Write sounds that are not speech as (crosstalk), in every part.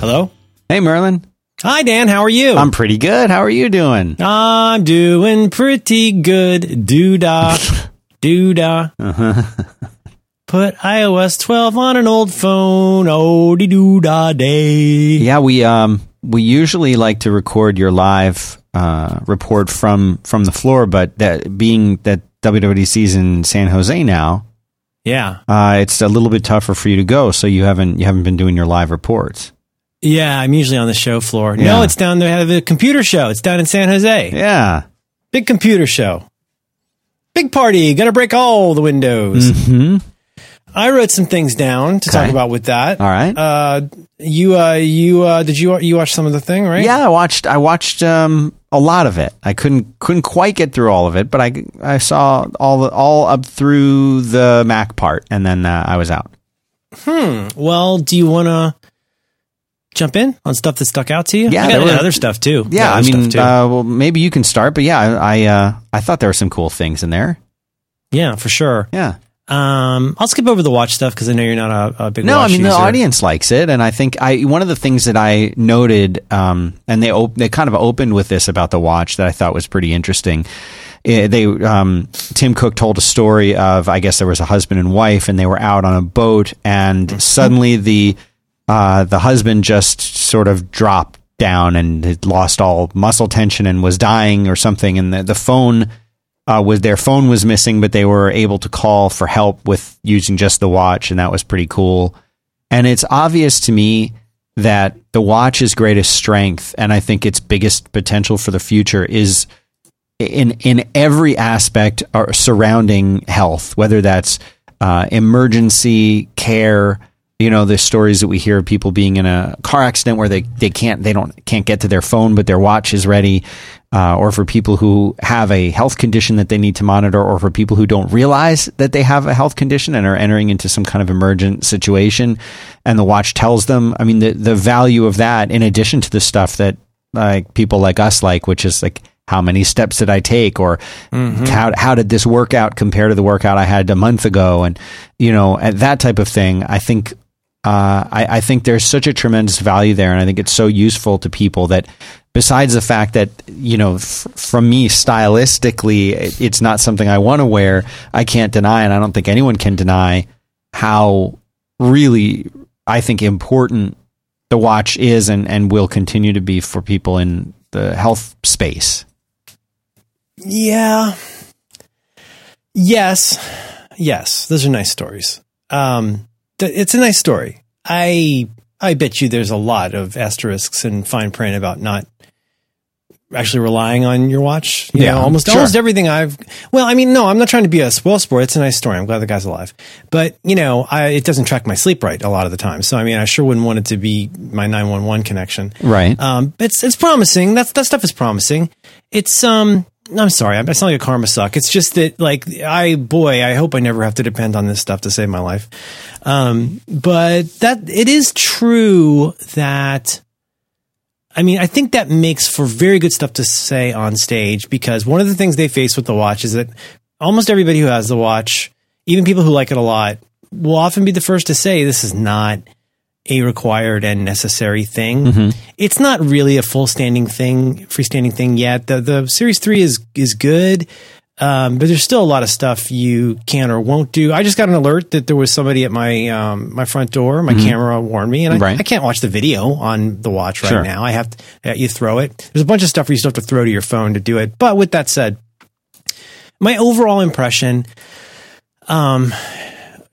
Hello? Hey, Merlin. Hi, Dan. How are you? I'm pretty good. How are you doing? I'm doing pretty good. Doodah. (laughs) Doodah. Uh-huh. Put iOS 12 on an old phone. Oh, de doodah day. Yeah, we um we usually like to record your live uh, report from from the floor, but that being that WWDC's in San Jose now, Yeah. uh, it's a little bit tougher for you to go. So you haven't you haven't been doing your live reports. Yeah, I'm usually on the show floor. Yeah. No, it's down there. Have a computer show. It's down in San Jose. Yeah. Big computer show. Big party. Gonna break all the windows. hmm I wrote some things down to talk about with that. All right. Uh, you, uh, you, uh, did you, you watch some of the thing, right? Yeah, I watched. I watched um, a lot of it. I couldn't couldn't quite get through all of it, but I I saw all the, all up through the Mac part, and then uh, I was out. Hmm. Well, do you want to jump in on stuff that stuck out to you? Yeah, I got there were- other stuff too. Yeah, I mean, too. uh, well, maybe you can start, but yeah, I I, uh, I thought there were some cool things in there. yeah, for sure. Yeah. Um, I'll skip over the watch stuff because I know you're not a, a big. No, I mean the audience likes it, and I think I one of the things that I noted, um, and they op- they kind of opened with this about the watch that I thought was pretty interesting. Eh, they um, Tim Cook told a story of I guess there was a husband and wife, and they were out on a boat, and suddenly the uh, the husband just sort of dropped down and had lost all muscle tension and was dying or something, and the, the phone uh, was their phone was missing, but they were able to call for help with using just the watch, and that was pretty cool. And it's obvious to me that the watch's greatest strength, and I think its biggest potential for the future, is in in every aspect surrounding health, whether that's uh, emergency care. You know the stories that we hear of people being in a car accident where they, they can't they don't can't get to their phone, but their watch is ready, uh, or for people who have a health condition that they need to monitor, or for people who don't realize that they have a health condition and are entering into some kind of emergent situation, and the watch tells them. I mean, the the value of that, in addition to the stuff that like people like us like, which is like how many steps did I take, or how how did this workout compare to the workout I had a month ago, and you know, and that type of thing. I think. Uh, I, I think there's such a tremendous value there, and I think it's so useful to people that, besides the fact that you know, f- from me stylistically, it, it's not something I want to wear. I can't deny, and I don't think anyone can deny how really I think important the watch is and, and will continue to be for people in the health space. Yeah. Yes. Yes. Those are nice stories. Um, it's a nice story. I I bet you there's a lot of asterisks and fine print about not actually relying on your watch. You Yeah, know, almost sure. almost everything I've. Well, I mean, no, I'm not trying to be a spoil sport. It's a nice story. I'm glad the guy's alive, but you know, I, it doesn't track my sleep right a lot of the time. So I mean, I sure wouldn't want it to be my 911 connection. Right. Um, it's it's promising. That's that stuff is promising. It's um. I'm sorry. I sound like a karma suck. It's just that, like, I boy, I hope I never have to depend on this stuff to save my life. Um, but that it is true that. I mean, I think that makes for very good stuff to say on stage because one of the things they face with the watch is that almost everybody who has the watch, even people who like it a lot, will often be the first to say this is not a required and necessary thing. It's not really a full standing thing, freestanding thing yet. The the Series Three is is good, um, but there's still a lot of stuff you can or won't do. I just got an alert that there was somebody at my um, my front door. My camera warned me, and I, Right. I can't watch the video on the watch right Sure. now. I have to, uh, you throw it. There's a bunch of stuff where you still have to throw to your phone to do it. But with that said, my overall impression um,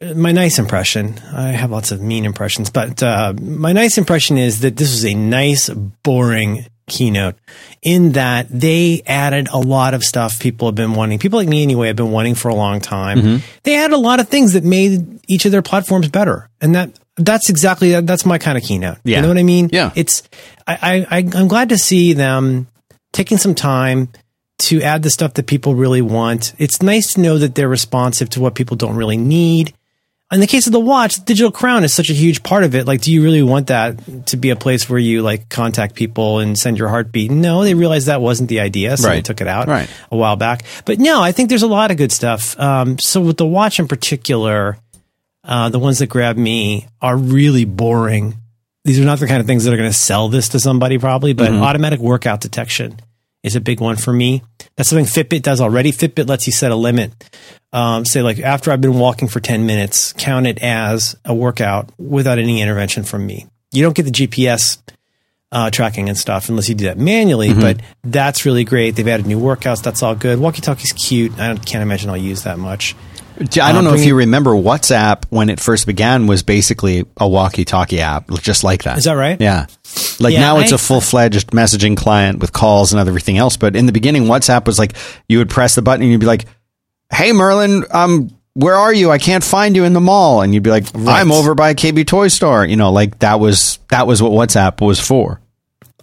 my nice impression. I have lots of mean impressions, but uh, my nice impression is that this was a nice, boring keynote in that they added a lot of stuff people have been wanting. People like me, anyway, have been wanting for a long time. They added a lot of things that made each of their platforms better, and that that's exactly that's my kind of keynote. Yeah. You know what I mean? Yeah. It's I, I I'm glad to see them taking some time to add the stuff that people really want. It's nice to know that they're responsive to what people don't really need. In the case of the watch, digital crown is such a huge part of it. Like, do you really want that to be a place where you like contact people and send your heartbeat? No, they realized that wasn't the idea, so they took it out Right. a while back. But no, I think there's a lot of good stuff. Um, so with the watch in particular, uh, the ones that grab me are really boring. these are not the kind of things that are going to sell this to somebody probably, but automatic workout detection is a big one for me. That's something Fitbit does already. Fitbit lets you set a limit. Um, say like after I've been walking for 10 minutes, count it as a workout without any intervention from me. You don't get the GPS uh, tracking and stuff unless you do that manually, but that's really great. They've added new workouts. That's all good. Walkie talkie's cute. I don't- can't imagine I'll use that much. I don't Uh, know if bringing- you remember WhatsApp when it first began was basically a walkie-talkie app, just like that. Is that right? Yeah. Like Yeah, now it's a full-fledged messaging client with calls and everything else. But in the beginning, WhatsApp was like you would press the button and you'd be like, "Hey Merlin, um, where are you? I can't find you in the mall." And you'd be like, "I'm over by KB Toy Store." You know, like that was that was what WhatsApp was for.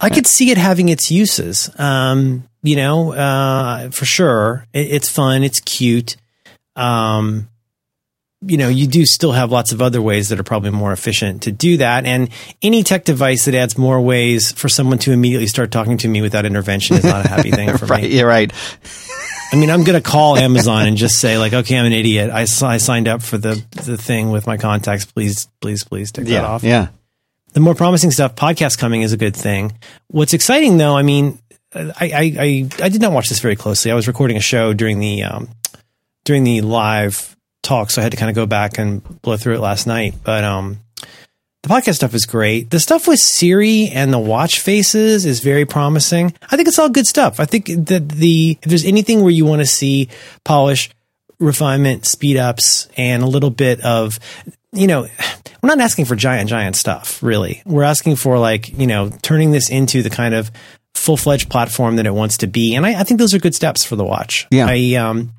I could see it having its uses. Um, you know, uh, for sure. It, it's fun. It's cute. Um, you know, you do still have lots of other ways that are probably more efficient to do that. And any tech device that adds more ways for someone to immediately start talking to me without intervention is not a happy thing (laughs) for Right? me. Yeah, right. I mean, I'm going to call Amazon and just say like, okay, I'm an idiot. I, I signed up for the, the thing with my contacts. Please, please, please take that off yeah. the more promising stuff, podcast coming is a good thing. What's exciting though, I mean, I, I, I, I did not watch this very closely. I was recording a show during the, um, during the live talk. So I had to kind of go back and blow through it last night, but, um, the podcast stuff is great. The stuff with Siri and the watch faces is very promising. I think it's all good stuff. I think that the, if there's anything where you want to see polish, refinement, speed ups, and a little bit of, you know, we're not asking for giant, giant stuff, really. We're asking for like, you know, turning this into the kind of full fledged platform that it wants to be. And I, I think those are good steps for the watch. Yeah. I, um,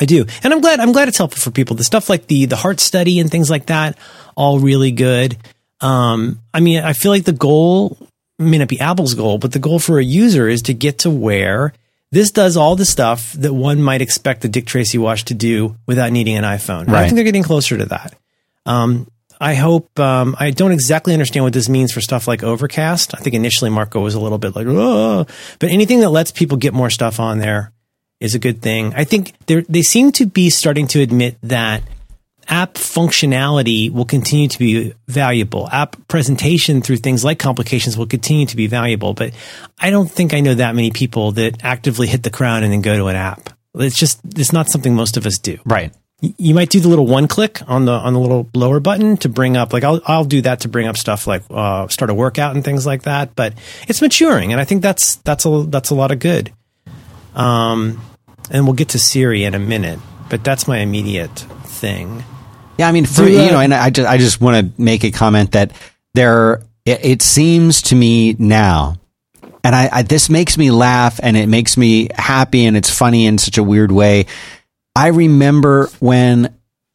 I do. And I'm glad, I'm glad it's helpful for people. The stuff like the, the heart study and things like that, all really good. Um, I mean, I feel like the goal may not be Apple's goal, but the goal for a user is to get to where this does all the stuff that one might expect the Dick Tracy watch to do without needing an iPhone. And I think they're getting closer to that. Um, I hope, um, I don't exactly understand what this means for stuff like Overcast. I think initially Marco was a little bit like, oh, but anything that lets people get more stuff on there is a good thing. I think they they seem to be starting to admit that app functionality will continue to be valuable. App presentation through things like complications will continue to be valuable, but I don't think I know that many people that actively hit the crown and then go to an app. It's just it's not something most of us do. Right. You might do the little one click on the on the little lower button to bring up like I'll I'll do that to bring up stuff like uh, start a workout and things like that. But it's maturing, and I think that's that's a that's a lot of good. Um, and we'll get to Siri in a minute, but that's my immediate thing. Yeah, I mean, for Do, uh, you know, and I just I just want to make a comment that there. It, it seems to me now, and I, I this makes me laugh and it makes me happy and it's funny in such a weird way. I remember when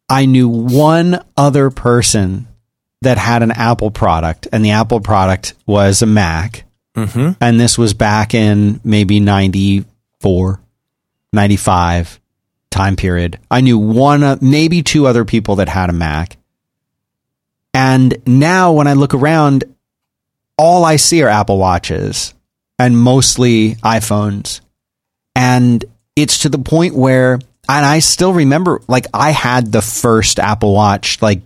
I knew one other person that had an Apple product, and the Apple product was a Mac, Mm-hmm. and this was back in maybe 94, 95 time period. I knew one, uh, maybe two other people that had a Mac. And now when I look around, all I see are Apple Watches and mostly iPhones. And it's to the point where, and I still remember, like, I had the first Apple Watch, like,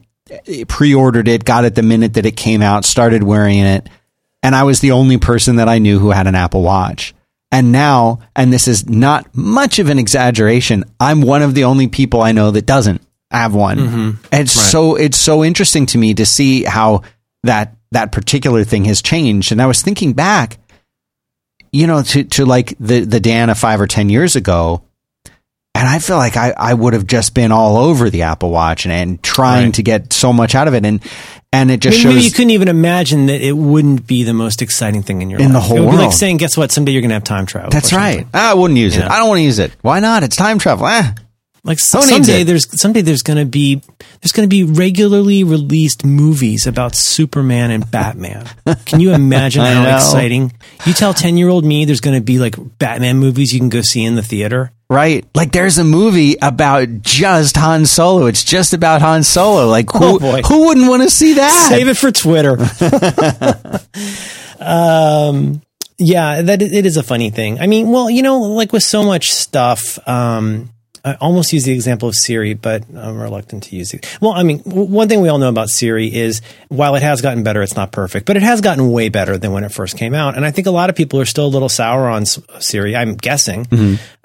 pre ordered it, got it the minute that it came out, started wearing it. And I was the only person that I knew who had an Apple Watch. And now, and this is not much of an exaggeration, I'm one of the only people I know that doesn't have one. And it's so it's so interesting to me to see how that that particular thing has changed. And I was thinking back, you know, to to like the the Dan of five or ten years ago, and I feel like I, I would have just been all over the Apple Watch and, and trying Right. to get so much out of it. And and it just Maybe, shows maybe you couldn't even imagine that it wouldn't be the most exciting thing in your In life. the whole it would be like saying, "Guess what? Someday you're going to have time travel." That's right. I wouldn't use it. I don't want to use it. Why not? It's time travel. Ah. Like needs someday there's someday there's going to be there's to be regularly released movies about Superman and Batman. (laughs) Can you imagine how know. exciting? You tell 10-year-old me there's going to be like Batman movies you can go see in the theater. Right. Like there's a movie about just Han Solo. It's just about Han Solo. Like who, Oh, boy. who wouldn't want to see that? Save it for Twitter. (laughs) um, yeah, that it is a funny thing. I mean, well, you know, like with so much stuff, um, I almost use the example of Siri, but I'm reluctant to use it. Well, I mean, one thing we all know about Siri is while it has gotten better, it's not perfect, but it has gotten way better than when it first came out. And I think a lot of people are still a little sour on Siri, I'm guessing,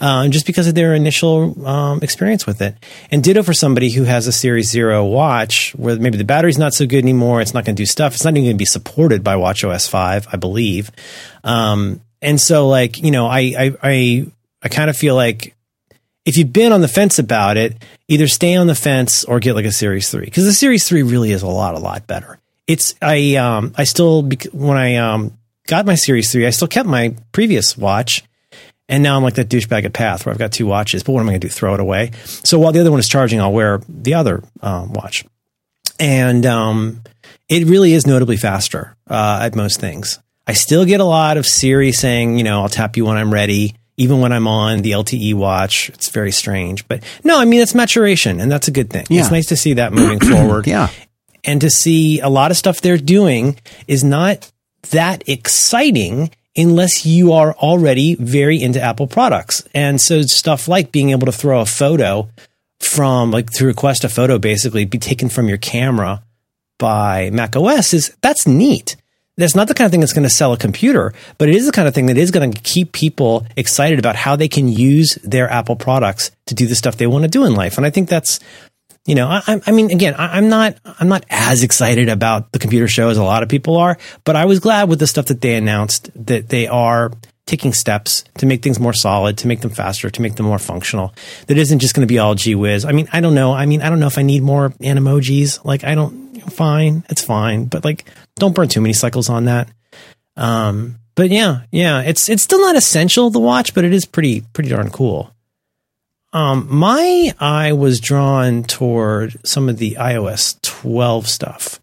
uh, just because of their initial um, experience with it. And ditto for somebody who has a Series Zero watch where maybe the battery's not so good anymore. It's not going to do stuff. It's not even going to be supported by WatchOS 5, I believe. Um, and so, like, you know, I, I, I, I kind of feel like if you've been on the fence about it, either stay on the fence or get like a Series Three because the Series Three really is a lot, a lot better. It's I um I still when I um got my Series Three, I still kept my previous watch, and now I'm like that douchebag at Path where I've got two watches. But what am I going to do? Throw it away? So while the other one is charging, I'll wear the other um, watch, and um, it really is notably faster uh, at most things. I still get a lot of Siri saying, you know, I'll tap you when I'm ready, even when I'm on the LTE watch. It's very strange, but no, I mean it's maturation, and that's a good thing. Yeah. It's nice to see that moving (clears throat) forward Yeah. and to see a lot of stuff they're doing is not that exciting unless you are already very into Apple products. And so stuff like being able to throw a photo from like to request a photo basically be taken from your camera by Mac OS is that's neat. That's not the kind of thing that's going to sell a computer, but it is the kind of thing that is going to keep people excited about how they can use their Apple products to do the stuff they want to do in life. And I think that's you know, I, I mean, again, I, I'm not, I'm not as excited about the computer show as a lot of people are, but I was glad with the stuff that they announced that they are taking steps to make things more solid, to make them faster, to make them more functional. That isn't just going to be all gee whiz. I mean, I don't know. I mean, I don't know if I need more animojis. Like, I don't, fine, it's fine, but like, don't burn too many cycles on that. Um, but yeah, yeah, it's it's still not essential the watch, but it is pretty pretty darn cool. Um, my eye was drawn toward some of the iOS 12 stuff,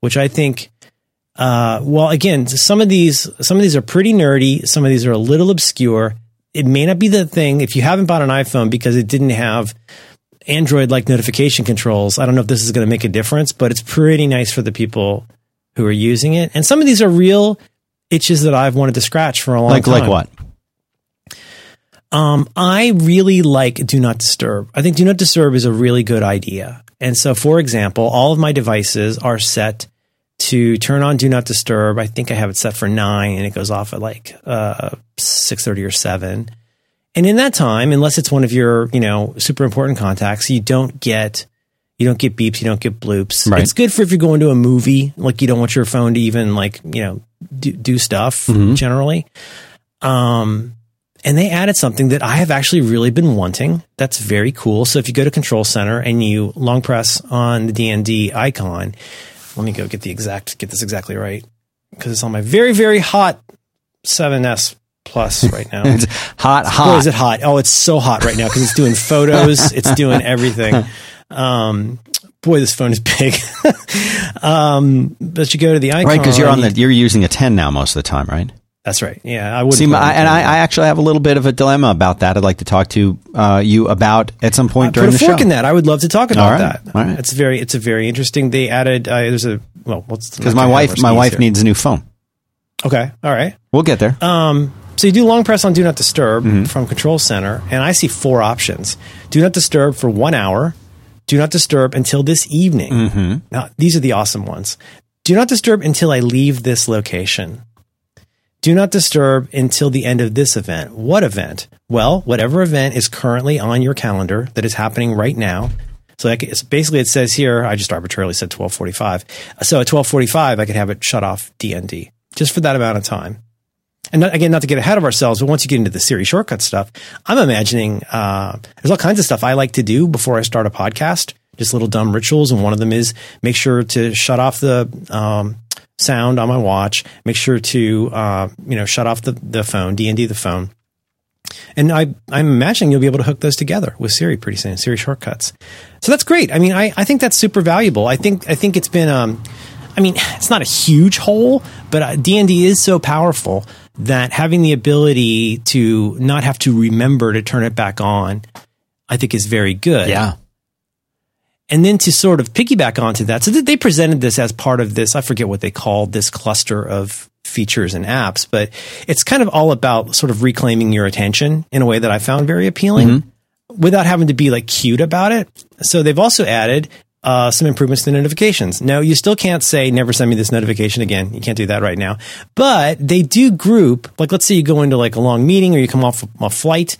which I think, uh, well, again, some of these, some of these are pretty nerdy. Some of these are a little obscure. It may not be the thing if you haven't bought an iPhone because it didn't have Android like notification controls. I don't know if this is going to make a difference, but it's pretty nice for the people who are using it. And some of these are real itches that I've wanted to scratch for a long Like time. like what? Um, I really like Do Not Disturb. I think Do Not Disturb is a really good idea. And so, for example, all of my devices are set to turn on Do Not Disturb. I think I have it set for nine, and it goes off at like uh, six thirty or seven. And in that time, unless it's one of your you know super important contacts, you don't get you don't get beeps, you don't get bloops. Right. It's good for if you're going to a movie, like you don't want your phone to even like you know do, do stuff generally. Um, and they added something that I have actually really been wanting. That's very cool. So if you go to Control Center and you long press on the DND icon, let me go get the exact get this exactly right because it's on my very very hot 7s Plus (laughs) right now. It's hot, hot. is it hot? Oh, it's so hot right now because it's doing photos, it's doing everything. (laughs) Um, boy, this phone is big. (laughs) um, but you go to the icon, right, because you're on the you're using a 10 now most of the time, right? That's right. Yeah, I would. See, my, and I, I actually have a little bit of a dilemma about that. I'd like to talk to uh, you about at some point put during a the fork show. in that. I would love to talk about right. that. All right. It's very, it's a very interesting. They added. Uh, there's a well, what's Because my wife, my wife needs a new phone. Okay, all right. We'll get there. Um, so you do long press on Do Not Disturb Mm-hmm. from Control Center, and I see four options: Do Not Disturb for one hour, Do Not Disturb until this evening. Mm-hmm. Now these are the awesome ones. Do not disturb until I leave this location. Do not disturb until the end of this event. What event? Well, whatever event is currently on your calendar that is happening right now. So like, it's basically it says here, I just arbitrarily said 1245. So at 1245, I could have it shut off DND just for that amount of time. And not, again, not to get ahead of ourselves, but once you get into the Siri shortcut stuff, I'm imagining uh, there's all kinds of stuff I like to do before I start a podcast. Just little dumb rituals, and one of them is make sure to shut off the um, sound on my watch. Make sure to uh, you know shut off the the phone, D and D the phone. And I, I'm imagining you'll be able to hook those together with Siri pretty soon, Siri shortcuts. So that's great. I mean, I, I think that's super valuable. I think I think it's been um, I mean, (sighs) it's not a huge hole, but uh, D&D is so powerful that having the ability to not have to remember to turn it back on, I think is very good. yeah. And then to sort of piggyback onto that, so that they presented this as part of this, I forget what they called this cluster of features and apps, but it's kind of all about sort of reclaiming your attention in a way that I found very appealing. Mm-hmm. without having to be like cute about it. So they've also added uh, some improvements to notifications. Now, you still can't say never send me this notification again. You can't do that right now. But they do group, like let's say you go into like a long meeting or you come off a flight,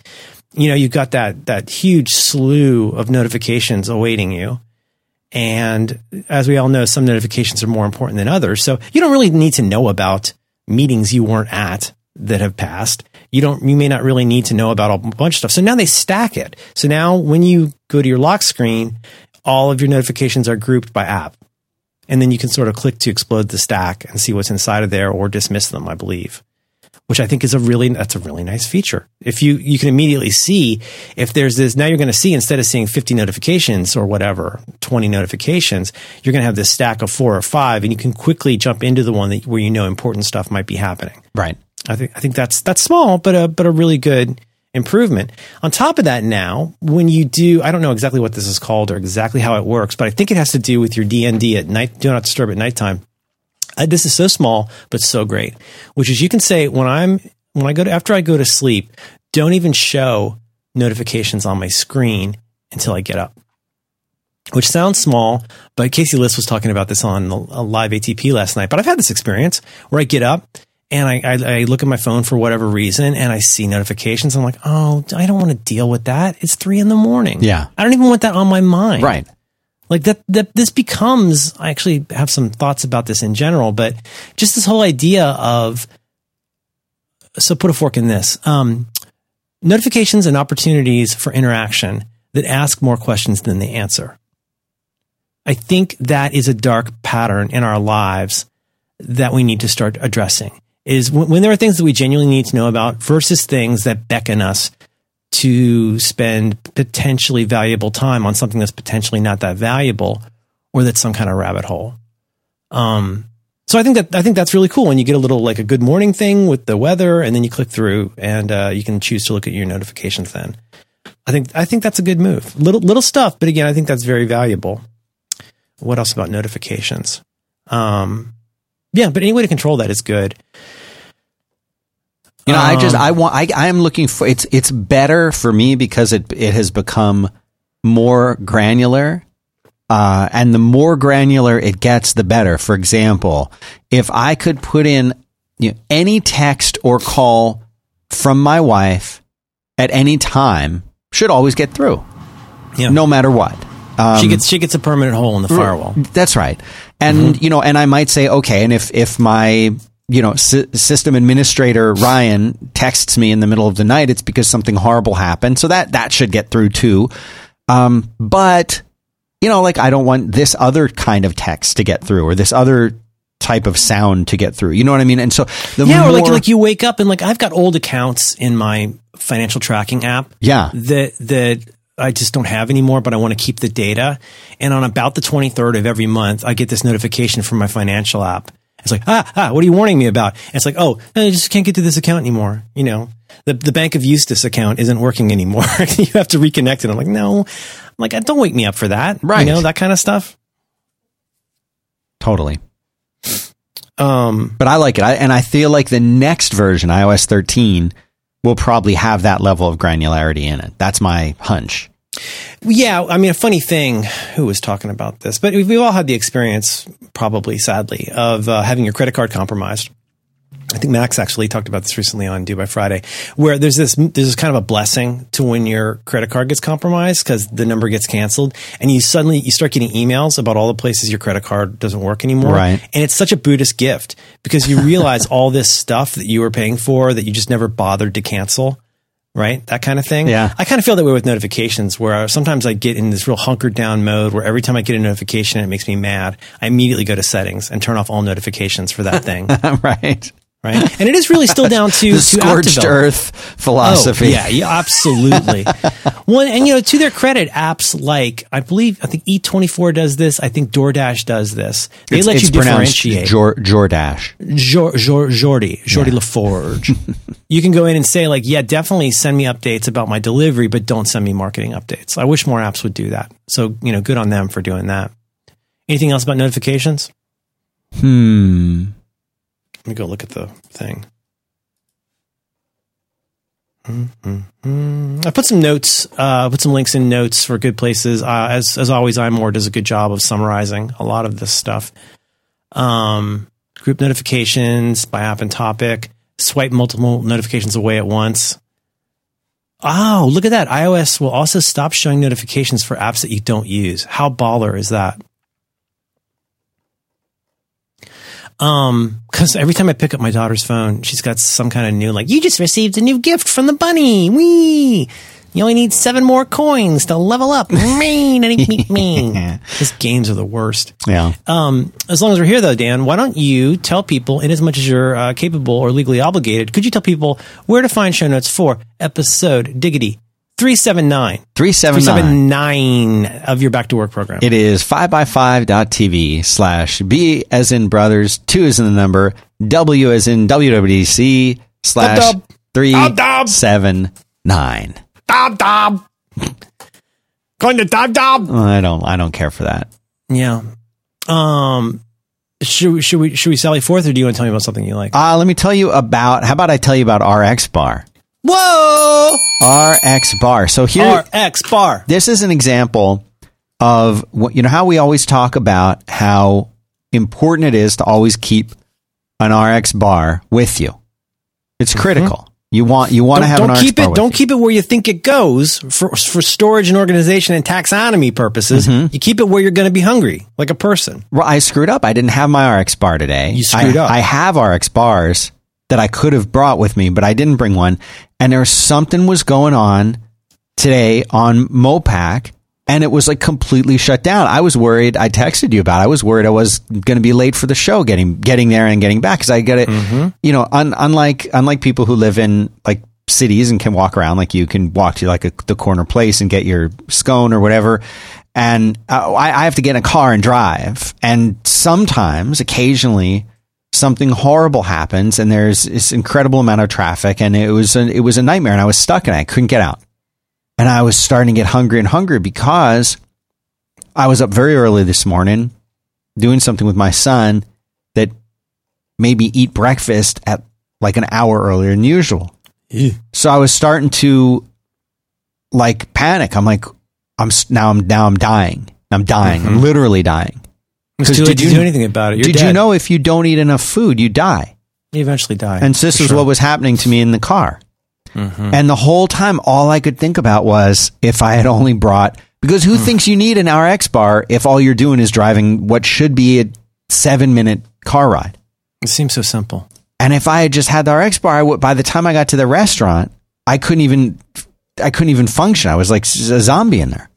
you know, you've got that that huge slew of notifications awaiting you. And as we all know, some notifications are more important than others. So you don't really need to know about meetings you weren't at that have passed. You don't, you may not really need to know about a bunch of stuff. So now they stack it. So now when you go to your lock screen, all of your notifications are grouped by app. And then you can sort of click to explode the stack and see what's inside of there or dismiss them, I believe. Which I think is a really that's a really nice feature. If you you can immediately see if there's this now you're going to see instead of seeing 50 notifications or whatever, 20 notifications, you're going to have this stack of 4 or 5 and you can quickly jump into the one that, where you know important stuff might be happening. Right. I think I think that's that's small but a but a really good improvement. On top of that, now, when you do, I don't know exactly what this is called or exactly how it works, but I think it has to do with your DND at night, do not disturb at nighttime. Uh, this is so small, but so great, which is you can say when I'm, when I go to, after I go to sleep, don't even show notifications on my screen until I get up. Which sounds small, but Casey Liss was talking about this on a live ATP last night. But I've had this experience where I get up and I, I, I, look at my phone for whatever reason and I see notifications. I'm like, oh, I don't want to deal with that. It's three in the morning. Yeah. I don't even want that on my mind. Right. Like that, that this becomes, I actually have some thoughts about this in general, but just this whole idea of, so put a fork in this, um, notifications and opportunities for interaction that ask more questions than they answer. I think that is a dark pattern in our lives that we need to start addressing is when, when there are things that we genuinely need to know about versus things that beckon us to spend potentially valuable time on something that's potentially not that valuable or that's some kind of rabbit hole. Um, so I think that I think that's really cool when you get a little like a good morning thing with the weather, and then you click through and uh, you can choose to look at your notifications. Then I think I think that's a good move. Little little stuff, but again, I think that's very valuable. What else about notifications? Um, yeah, but any way to control that is good. You know, um, I just I want I I am looking for it's it's better for me because it it has become more granular. Uh, and the more granular it gets, the better. For example, if I could put in you know, any text or call from my wife at any time, should always get through, yeah. no matter what. Um, she gets she gets a permanent hole in the firewall. That's right. And mm-hmm. you know, and I might say, okay, and if if my you know, system administrator Ryan texts me in the middle of the night, it's because something horrible happened. So that that should get through too. Um, but you know, like I don't want this other kind of text to get through or this other type of sound to get through. You know what I mean? And so the yeah, more, or like like you wake up and like I've got old accounts in my financial tracking app. Yeah, that that I just don't have anymore, but I want to keep the data. And on about the 23rd of every month, I get this notification from my financial app. It's like, ah, ah, what are you warning me about? And it's like, oh, I just can't get to this account anymore. You know, the, the Bank of Eustis account isn't working anymore. (laughs) you have to reconnect it. I'm like, no, I'm like, don't wake me up for that. Right. You know, that kind of stuff. Totally. Um, but I like it. I, and I feel like the next version, iOS 13, will probably have that level of granularity in it. That's my hunch. Yeah, I mean, a funny thing. Who was talking about this? But we've all had the experience, probably sadly, of uh, having your credit card compromised. I think Max actually talked about this recently on Do By Friday, where there's this there's this kind of a blessing to when your credit card gets compromised because the number gets canceled, and you suddenly you start getting emails about all the places your credit card doesn't work anymore. Right. And it's such a Buddhist gift because you realize all this stuff that you were paying for that you just never bothered to cancel right? That kind of thing. Yeah. I kind of feel that way with notifications where sometimes I get in this real hunkered down mode where every time I get a notification, it makes me mad. I immediately go to settings and turn off all notifications for that thing. (laughs) right right? (laughs) And it is really still down to (laughs) the scorched earth philosophy. Oh, yeah, yeah, absolutely. (laughs) One, and you know, to their credit, apps like I believe I think E24 does this. I think DoorDash does this. They it's, let it's you differentiate. Jor, Jordash. Jor, Jor, Jordy, Jordy yeah. LaForge. you can go in and say like, yeah, definitely send me updates about my delivery, but don't send me marketing updates. I wish more apps would do that. So you know, good on them for doing that. Anything else about notifications? Hmm. Let me go look at the thing. I put some notes, uh, put some links in notes for good places. Uh, as as always, iMore does a good job of summarizing a lot of this stuff. Um, group notifications by app and topic. Swipe multiple notifications away at once. Oh, look at that! iOS will also stop showing notifications for apps that you don't use. How baller is that? Um, cause every time I pick up my daughter's phone, she's got some kind of new, like, you just received a new gift from the bunny. Wee! You only need seven more coins to level up. Me, me, me. These games are the worst. Yeah. Um, as long as we're here though, Dan, why don't you tell people, in as much as you're uh, capable or legally obligated, could you tell people where to find show notes for episode diggity 379? 379. 379 of your back to work program. It is 5by5.tv slash B as in brothers, 2 is in the number, W as in WWDC slash Dub, dub. Dub, dub. 379. Dob dob. Going to dob dob. I don't I don't care for that. Yeah. Um. Should we, should we should we sally forth, or do you want to tell me about something you like? Uh, let me tell you about how about I tell you about RX Bar? Whoa! RX Bar. So here RX bar. this is an example of what you know how we always talk about how important it is to always keep an RX bar with you. It's critical. You want you want to have Mm-hmm. Don't an RX keep bar it. Don't you. keep it where you think it goes for for storage and organization and taxonomy purposes. Mm-hmm. You keep it where you're going to be hungry, like a person. Well, I screwed up. I didn't have my RX bar today. You screwed I, up. I have RX bars that I could have brought with me, but I didn't bring one. And there was something was going on today on MoPac, and it was like completely shut down. I was worried. I texted you about. It. I was worried I was going to be late for the show, getting getting there and getting back because I get it. Mm-hmm. You know, un, unlike unlike people who live in like cities and can walk around like you can walk to like a, the corner place and get your scone or whatever. And uh, I, I have to get in a car and drive. And sometimes, occasionally, something horrible happens and there's this incredible amount of traffic and it was a, it was a nightmare and I was stuck and I couldn't get out. And I was starting to get hungry and hungry because I was up very early this morning doing something with my son that made me eat breakfast at like an hour earlier than usual. So I was starting to like panic. I'm like, I'm now I'm now I'm dying. I'm dying. I'm mm-hmm. literally dying. It's 'Cause too late did you- do anything about it. You're Did you know if you don't eat enough food, you die? You eventually die. And this is sure. what was happening to me in the car. Mm-hmm. And the whole time, all I could think about was if I had only brought, because who mm. thinks you need an RX bar if all you're doing is driving what should be a seven minute car ride? It seems so simple. And if I had just had the RX bar, I would, by the time I got to the restaurant, I couldn't even, I couldn't even function. I was like a zombie in there.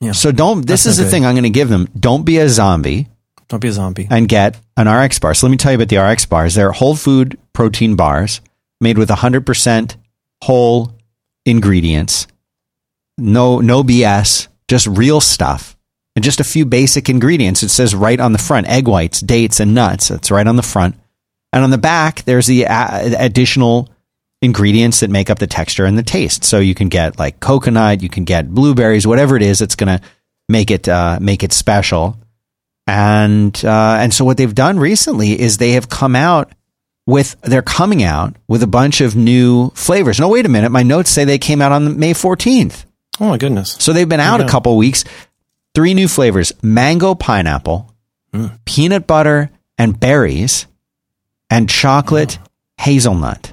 Yeah. So don't, this That's is no the good. thing I'm going to give them. Don't be a zombie Don't be a zombie. and get an RX bar. So let me tell you about the RX bars. They're whole food protein bars made with 100% whole ingredients. No no BS, just real stuff. And just a few basic ingredients. It says right on the front egg whites, dates and nuts. It's right on the front. And on the back there's the a- additional ingredients that make up the texture and the taste. So you can get like coconut, you can get blueberries, whatever it is that's going to make it uh, make it special and uh, and so what they've done recently is they have come out with they're coming out with a bunch of new flavors. No, wait a minute, my notes say they came out on May fourteenth, Oh my goodness. so they've been out a couple weeks. Three new flavors: mango, pineapple, Mm. peanut butter and berries, and chocolate hazelnut.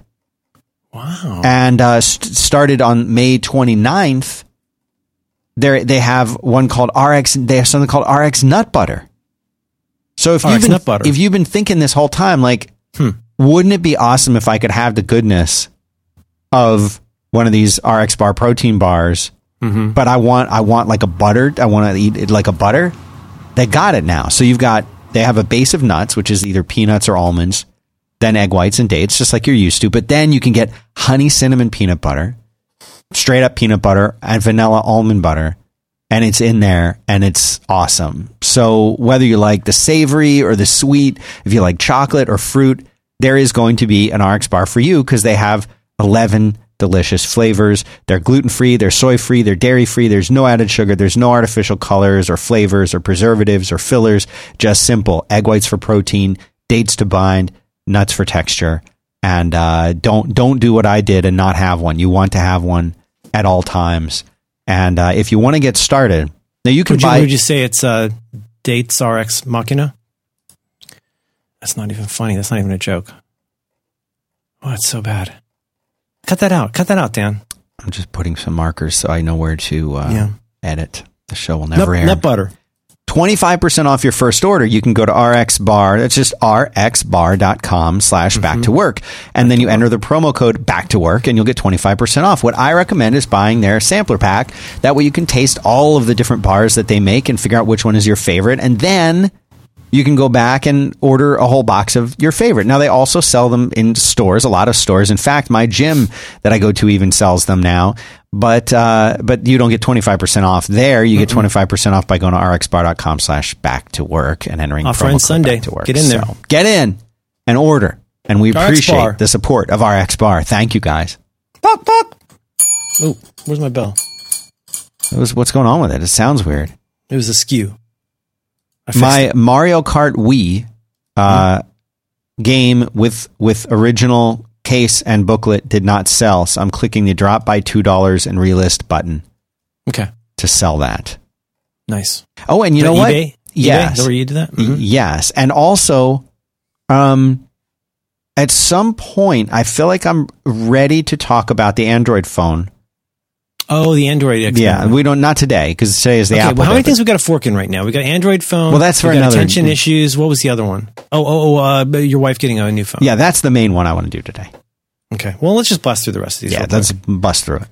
Wow. And uh, st- started on May 29th. They they have one called RX. They have something called RX nut butter. So if you've been nut butter. if you've been thinking this whole time, like, Hmm. wouldn't it be awesome if I could have the goodness of one of these RX bar protein bars? Mm-hmm. But I want I want like a buttered. I want to eat it like a butter. They got it now. So you've got they have a base of nuts, which is either peanuts or almonds, then egg whites and dates, just like you're used to. But then you can get honey cinnamon peanut butter, straight up peanut butter, and vanilla almond butter. And it's in there and it's awesome. So whether you like the savory or the sweet, if you like chocolate or fruit, there is going to be an RX bar for you because they have 11 delicious flavors. They're gluten free, they're soy free, they're dairy free. There's no added sugar, there's no artificial colors or flavors or preservatives or fillers. Just simple egg whites for protein, dates to bind, nuts for texture. and uh, don't don't do what I did and not have one. You want to have one at all times. And uh, if you want to get started, now you can Would you, buy. would you say it's uh, Dates RX Machina? That's not even funny. That's not even a joke. Oh, it's so bad. Cut that out. Cut that out, Dan. I'm just putting some markers so I know where to uh, Yeah. edit. The show will Nut, never air. nut butter. 25% off your first order. You can go to RX Bar. That's just rxbar.com slash back to work. And then you enter the promo code back to work and you'll get 25% off. What I recommend is buying their sampler pack. That way you can taste all of the different bars that they make and figure out which one is your favorite. And then you can go back and order a whole box of your favorite. Now they also sell them in stores, a lot of stores. In fact, my gym that I go to even sells them now. But uh, but you don't get twenty five percent off there. You get twenty five percent off by going to rxbar.com slash back to work and entering Off promo Friends Sunday. to work. Get in there. So, get in and order. And we appreciate the support of RX Bar. Thank you guys. Pop, pop. Oh, where's my bell? It was, what's going on with it? It sounds weird. It was askew. My. Mario Kart Wii uh, game with with original case and booklet did not sell, so I'm clicking the drop by two dollars and relist button Okay. to sell that. Nice. Oh, and you The know what? eBay? eBay? Yes, where you do that? Mhm. yes, and also, um, at some point, I feel like I'm ready to talk about the Android phone. Oh, the Android. Yeah, we don't not today because today is the Okay, Apple. well, how many things we got a fork in right now? We got Android phone. Well, that's for we another- attention issues. What was the other one? Oh, oh, oh uh, your wife getting a new phone. Yeah, that's the main one I want to do today. Okay. Well, let's just blast through the rest of these. Yeah, let's bust through it.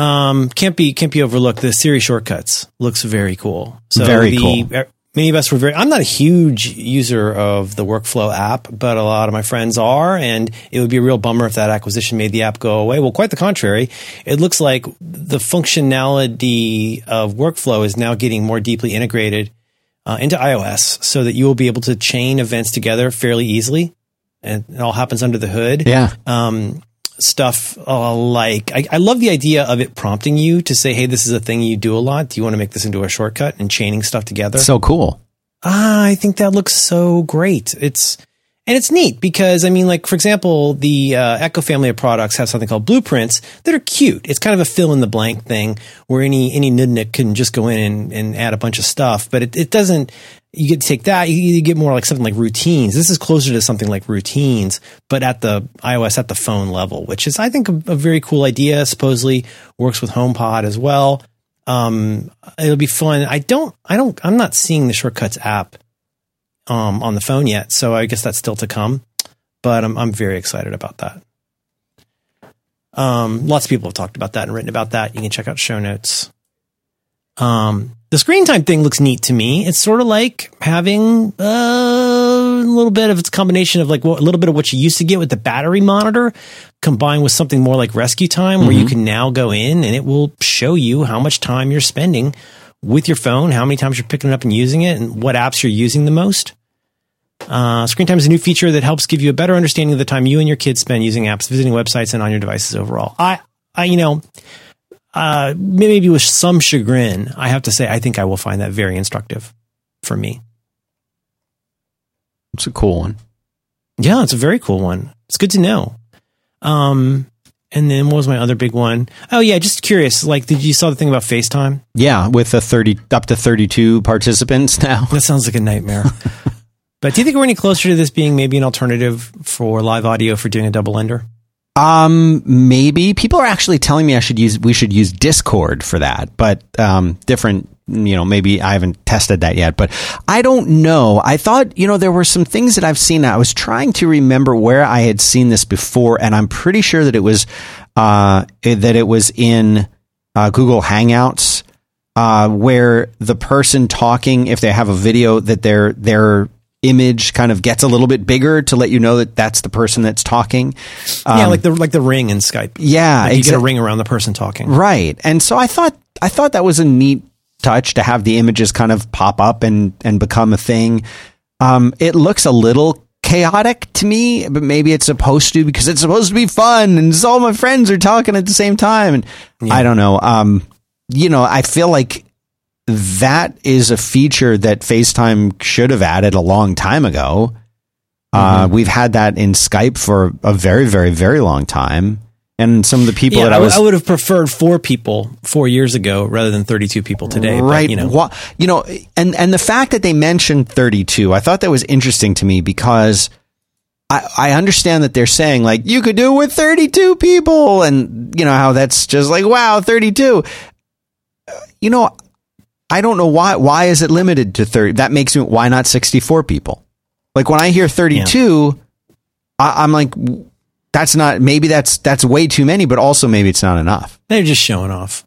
um can't be can't be overlooked. The Siri shortcuts looks very cool. So Very the, cool. Many of us were very. I'm not a huge user of the workflow app, but a lot of my friends are, and it would be a real bummer if that acquisition made the app go away. Well, quite the contrary. It looks like the functionality of workflow is now getting more deeply integrated uh, into iOS, so that you will be able to chain events together fairly easily, and it all happens under the hood Yeah. um, stuff uh, like I, I love the idea of it prompting you to say, "Hey, this is a thing you do a lot. Do you want to make this into a shortcut?" and chaining stuff together. So cool. Ah, I think that looks so great. It's and it's neat because I mean, like for example, the uh, Echo family of products have something called blueprints that are cute. It's kind of a fill in the blank thing where any any nudnik can just go in and, and add a bunch of stuff, but it, it doesn't. You get to take that. You, you get more like something like routines. This is closer to something like routines, but at the iOS at the phone level, which is I think a, a very cool idea. Supposedly works with HomePod as well. Um, it'll be fun. I don't. I don't. I'm not seeing the shortcuts app um, on the phone yet, so I guess that's still to come. But I'm I'm very excited about that. Um, lots of people have talked about that and written about that. You can check out show notes. Um, the screen time thing looks neat to me. It's sort of like having uh, a little bit of it's combination of like a little bit of what you used to get with the battery monitor combined with something more like RescueTime where you can now go in and it will show you how much time you're spending with your phone, how many times you're picking it up and using it, and what apps you're using the most. Uh, screen time is a new feature that helps give you a better understanding of the time you and your kids spend using apps, visiting websites, and on your devices overall. I, I, you know, uh, maybe with some chagrin, I have to say I think I will find that very instructive for me. It's a cool one. Yeah, it's a very cool one. It's good to know. Um, and then what was my other big one? Oh yeah, just curious. Like, did you saw the thing about FaceTime? Yeah, with the thirty up to thirty-two participants (laughs) now. That sounds like a nightmare. (laughs) but do you think we're any closer to this being maybe an alternative for live audio for doing a double ender? Um, maybe people are actually telling me I should use we should use Discord for that, but um, different. You know, maybe I haven't tested that yet, but I don't know. I thought you know there were some things that I've seen. I was trying to remember where I had seen this before, and I'm pretty sure that it was uh, that it was in uh, Google Hangouts. Uh, where the person talking, if they have a video, that their their image kind of gets a little bit bigger to let you know that that's the person that's talking. yeah, like the like the ring in Skype. Yeah, Like you get a ring around the person talking. Right. And so I thought I thought that was a neat touch to have the images kind of pop up and and become a thing. Um, it looks a little chaotic to me, but maybe it's supposed to because it's supposed to be fun and all my friends are talking at the same time and I don't know. Um, you know, I feel like that is a feature that FaceTime should have added a long time ago. Uh, we've had that in Skype for a very, very, very long time. And some of the people Yeah, that I, was I would have preferred four people four years ago rather than 32 people today. but, right you know, wha- you know and and the fact that they mentioned 32 i thought that was interesting to me because I, I understand that they're saying like you could do it with 32 people and you know how that's just like wow 32 Uh, you know i don't know why why is it limited to 30 that makes me why not 64 people like when i hear 32 I, i'm like that's not maybe that's that's way too many but also maybe it's not enough they're just showing off.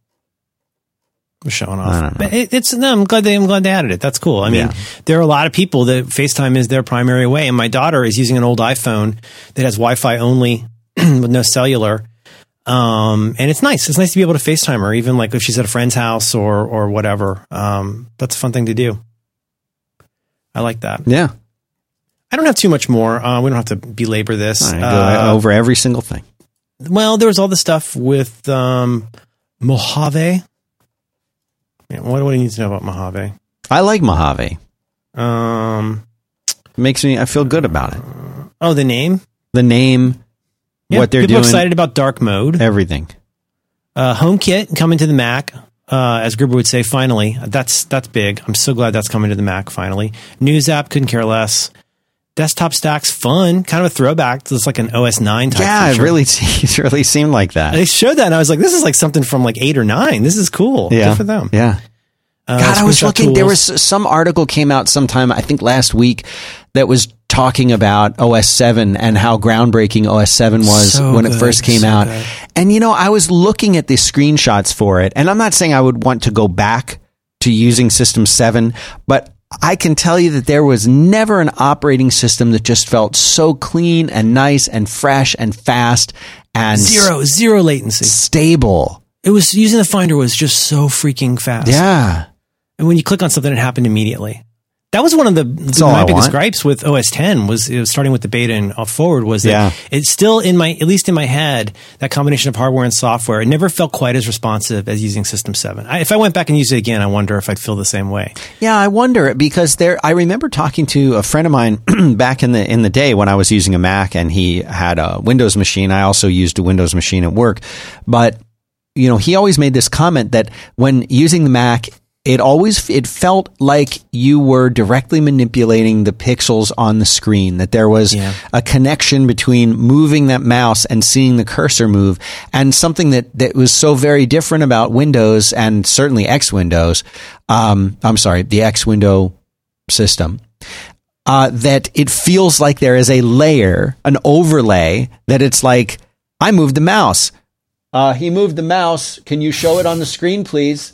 They're showing I off. don't know. But it, it's no, I'm glad they I'm glad they added it. That's cool. I mean, Yeah. there are a lot of people that FaceTime is their primary way, and my daughter is using an old iPhone that has Wi-Fi only (clears throat) with no cellular. Um, and it's nice. It's nice to be able to FaceTime her, even like if she's at a friend's house or or whatever. Um, that's a fun thing to do. I like that. yeah I don't have too much more. Uh, we don't have to belabor this. I go Uh, over every single thing well, there was all the stuff with um, Mojave. Yeah, what, what do you need to know about Mojave? I like Mojave. Um, makes me I feel good about it. oh, the name. The name, Yeah, what they're people doing, excited about dark mode. everything. Uh, HomeKit coming to the Mac. Uh, as Gruber would say, finally. That's that's big. I'm so glad that's coming to the Mac finally. News app couldn't care less. Desktop stacks fun, kind of a throwback. It's like an OS nine type. Yeah, feature. it really (laughs) it really seemed like that. They showed that, and I was like, "This is like something from like eight or nine. This is cool. yeah, Good for them." Yeah. Uh, God, I was screenshot looking. There was some article came out sometime, I think last week, that was talking about OS seven and how groundbreaking OS seven was So when it first came so out. good. And you know, I was looking at the screenshots for it, and I'm not saying I would want to go back to using System seven, but I can tell you that there was never an operating system that just felt so clean and nice and fresh and fast and zero zero latency. stable. It was using the Finder was just so freaking fast. Yeah. and when you click on something, it happened immediately. That was one of the my I biggest want. gripes with OS 10 was, was starting with the beta and forward was that Yeah. it's still in my at least in my head that combination of hardware and software. It never felt quite as responsive as using System 7. I, if I went back and used it again, I wonder if I'd feel the same way. Yeah, I wonder because there. I remember talking to a friend of mine (clears throat) back in the in the day when I was using a Mac and he had a Windows machine. I also used a Windows machine at work, but you know, he always made this comment that when using the Mac, it always it felt like you were directly manipulating the pixels on the screen. That there was Yeah. a connection between moving that mouse and seeing the cursor move, and something that that was so very different about Windows and certainly X Windows. Um, I'm sorry, the X window system. Uh, that it feels like there is a layer, an overlay, that it's like, I moved the mouse. Uh, he moved the mouse. Can you show it on the screen, please?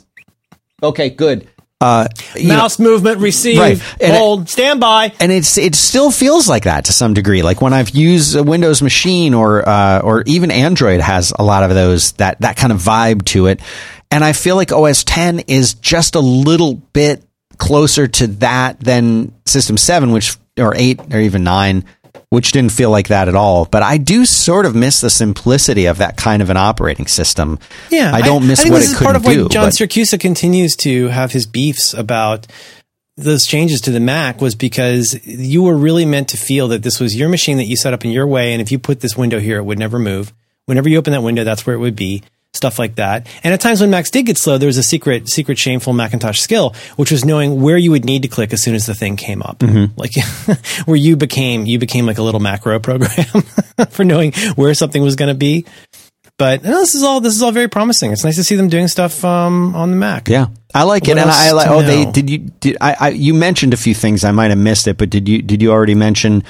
Okay, good. Uh, you know, Mouse movement, receive, Right. And it- hold, stand and it's it still feels like that to some degree. Like when I've used a Windows machine or uh, or even Android has a lot of those that that kind of vibe to it, and I feel like OS 10 is just a little bit closer to that than System 7, which or 8 or even 9, which didn't feel like that at all. But I do sort of miss the simplicity of that kind of an operating system. Yeah, I don't miss think what this it is couldn't part of why. John but- Siracusa continues to have his beefs about those changes to the Mac was because you were really meant to feel that this was your machine that you set up in your way, and if you put this window here, it would never move. Whenever you open that window, that's where it would be. Stuff like that. And at times when Macs did get slow, there was a secret, secret, shameful Macintosh skill, which was knowing where you would need to click as soon as the thing came up. Mm-hmm. Like (laughs) where you became, you became like a little macro (laughs) program (laughs) for knowing where something was going to be. But no, this is all this is all very promising. It's nice to see them doing stuff um, on the Mac. Yeah, I like What it, and I like. Oh, they did you did I, I? You mentioned a few things. I might have missed it, but did you did you already mention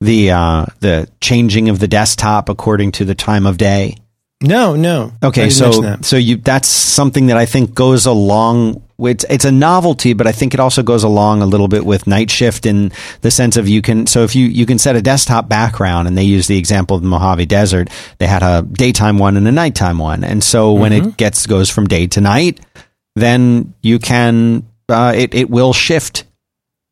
the uh, the changing of the desktop according to the time of day? No, no. Okay, so so you that's something that I think goes along. With, it's a novelty, but I think it also goes along a little bit with Night Shift in the sense of you can. So if you you can set a desktop background, and they use the example of the Mojave Desert, they had a daytime one and a nighttime one, and so when Mm-hmm. it gets goes from day to night, then you can uh, it it will shift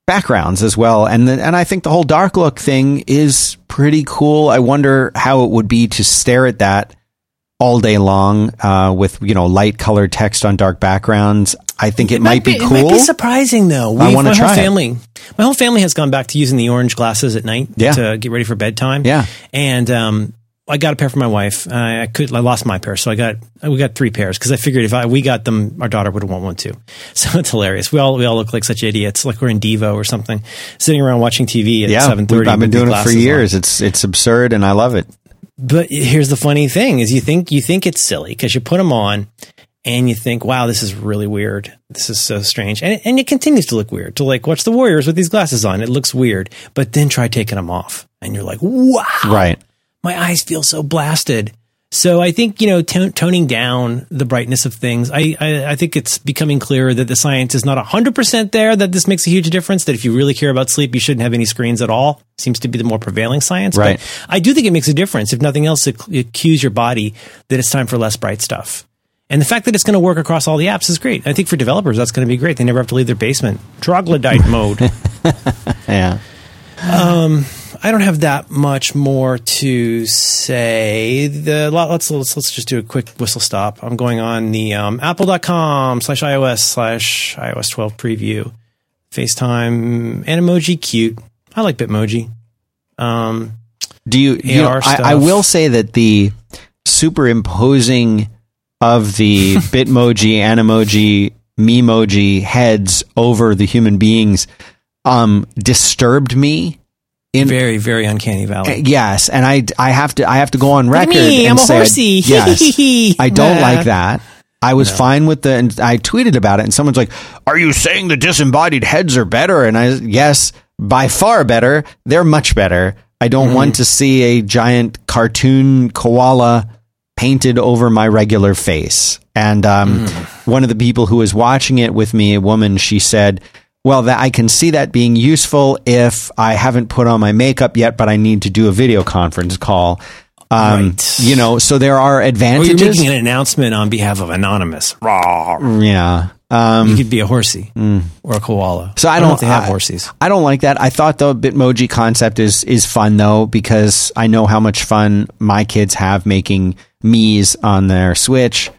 backgrounds as well and the, and I think the whole dark look thing is pretty cool. I wonder how it would be to stare at that all day long uh, with you know light colored text on dark backgrounds. I think it, might, be, It cool. might be surprising though. I We've- wanna try whole it. family. My whole family has gone back to using the orange glasses at night Yeah. to get ready for bedtime. Yeah. and um, I got a pair for my wife. I, could. I lost my pair, so I got we got three pairs because I figured if I, we got them, our daughter would want one too. (laughs) So it's hilarious. We all we all look like such idiots, like we're in Devo or something, sitting around watching TV at yeah, seven we've- thirty. I've been doing it for years. It's it's absurd, and I love it. But here's the funny thing: is you think you think it's silly because you put them on, and you think, "Wow, this is really weird. This is so strange," and and it continues to look weird. To like watch the Warriors with these glasses on, it looks weird. But then try taking them off, and you're like, "Wow, Right. my eyes feel so blasted." So I think you know ton- toning down the brightness of things. I, I I think it's becoming clearer that the science is not hundred percent there. That this makes a huge difference. That if you really care about sleep, you shouldn't have any screens at all. Seems to be the more prevailing science. Right. But I do think it makes a difference. If nothing else, it, it cues your body that it's time for less bright stuff. And the fact that it's going to work across all the apps is great. I think for developers, that's going to be great. They never have to leave their basement. Troglodyte mode. (laughs) Yeah. Um, I don't have that much more to say. The let's let's let's just do a quick whistle stop. I'm going on the um, apple.com slash iOS slash iOS 12 preview. FaceTime Animoji cute. I like Bitmoji. Um, Do you? you know, I, I will say that the superimposing of the (laughs) Bitmoji, Animoji, Memoji heads over the human beings um, disturbed me. In very very uncanny valley. Eh, yes, and I I have to I have to go on record. me, and I'm a say I- horsey. (laughs) yes, I don't Nah. like that. I was fine with the, and I tweeted about it, and someone's like, "Are you saying the disembodied heads are better?" And I, yes, by far better. They're much better. I don't want mm. to see a giant cartoon koala painted over my regular face. And um, mm. one of the people who was watching it with me, a woman, she said, "Well, that I can see that being useful if I haven't put on my makeup yet, but I need to do a video conference call." Um, Right. You know, so there are you're advantages. making an announcement on behalf of Anonymous. Raw. yeah. Um, You could be a horsey or a koala. So I don't if they have I- horses. I don't like that. I thought the Bitmoji concept is is fun though because I know how much fun my kids have making me's on their Switch.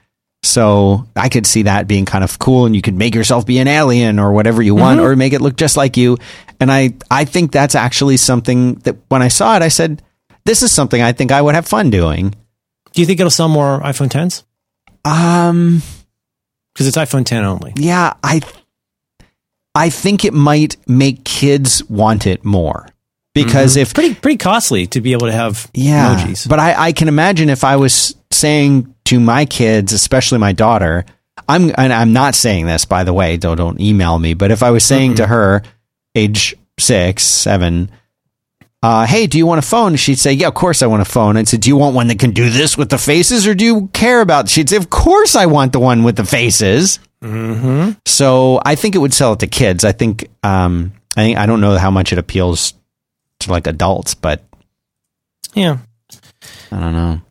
So I could see that being kind of cool, and you could make yourself be an alien or whatever you want, or make it look just like you. And I I think that's actually something that when I saw it, I said, "This is something I think I would have fun doing." Do you think it'll sell more iPhone 10s? Um. Because it's iPhone 10 only. Yeah, I I think it might make kids want it more because if Pretty pretty costly to be able to have yeah, emojis. but I, I can imagine if I was saying to my kids, especially my daughter, I'm and I'm not saying this by the way, don't don't email me, but if I was saying to her, age six, seven. Uh, hey, do you want a phone? She'd say, Yeah, of course I want a phone. I'd say, Do you want one that can do this with the faces, or do you care about? She'd say, Of course I want the one with the faces. mm-hmm. So I think it would sell it to kids. I think um I think I don't know how much it appeals to like adults, but Yeah. I don't know.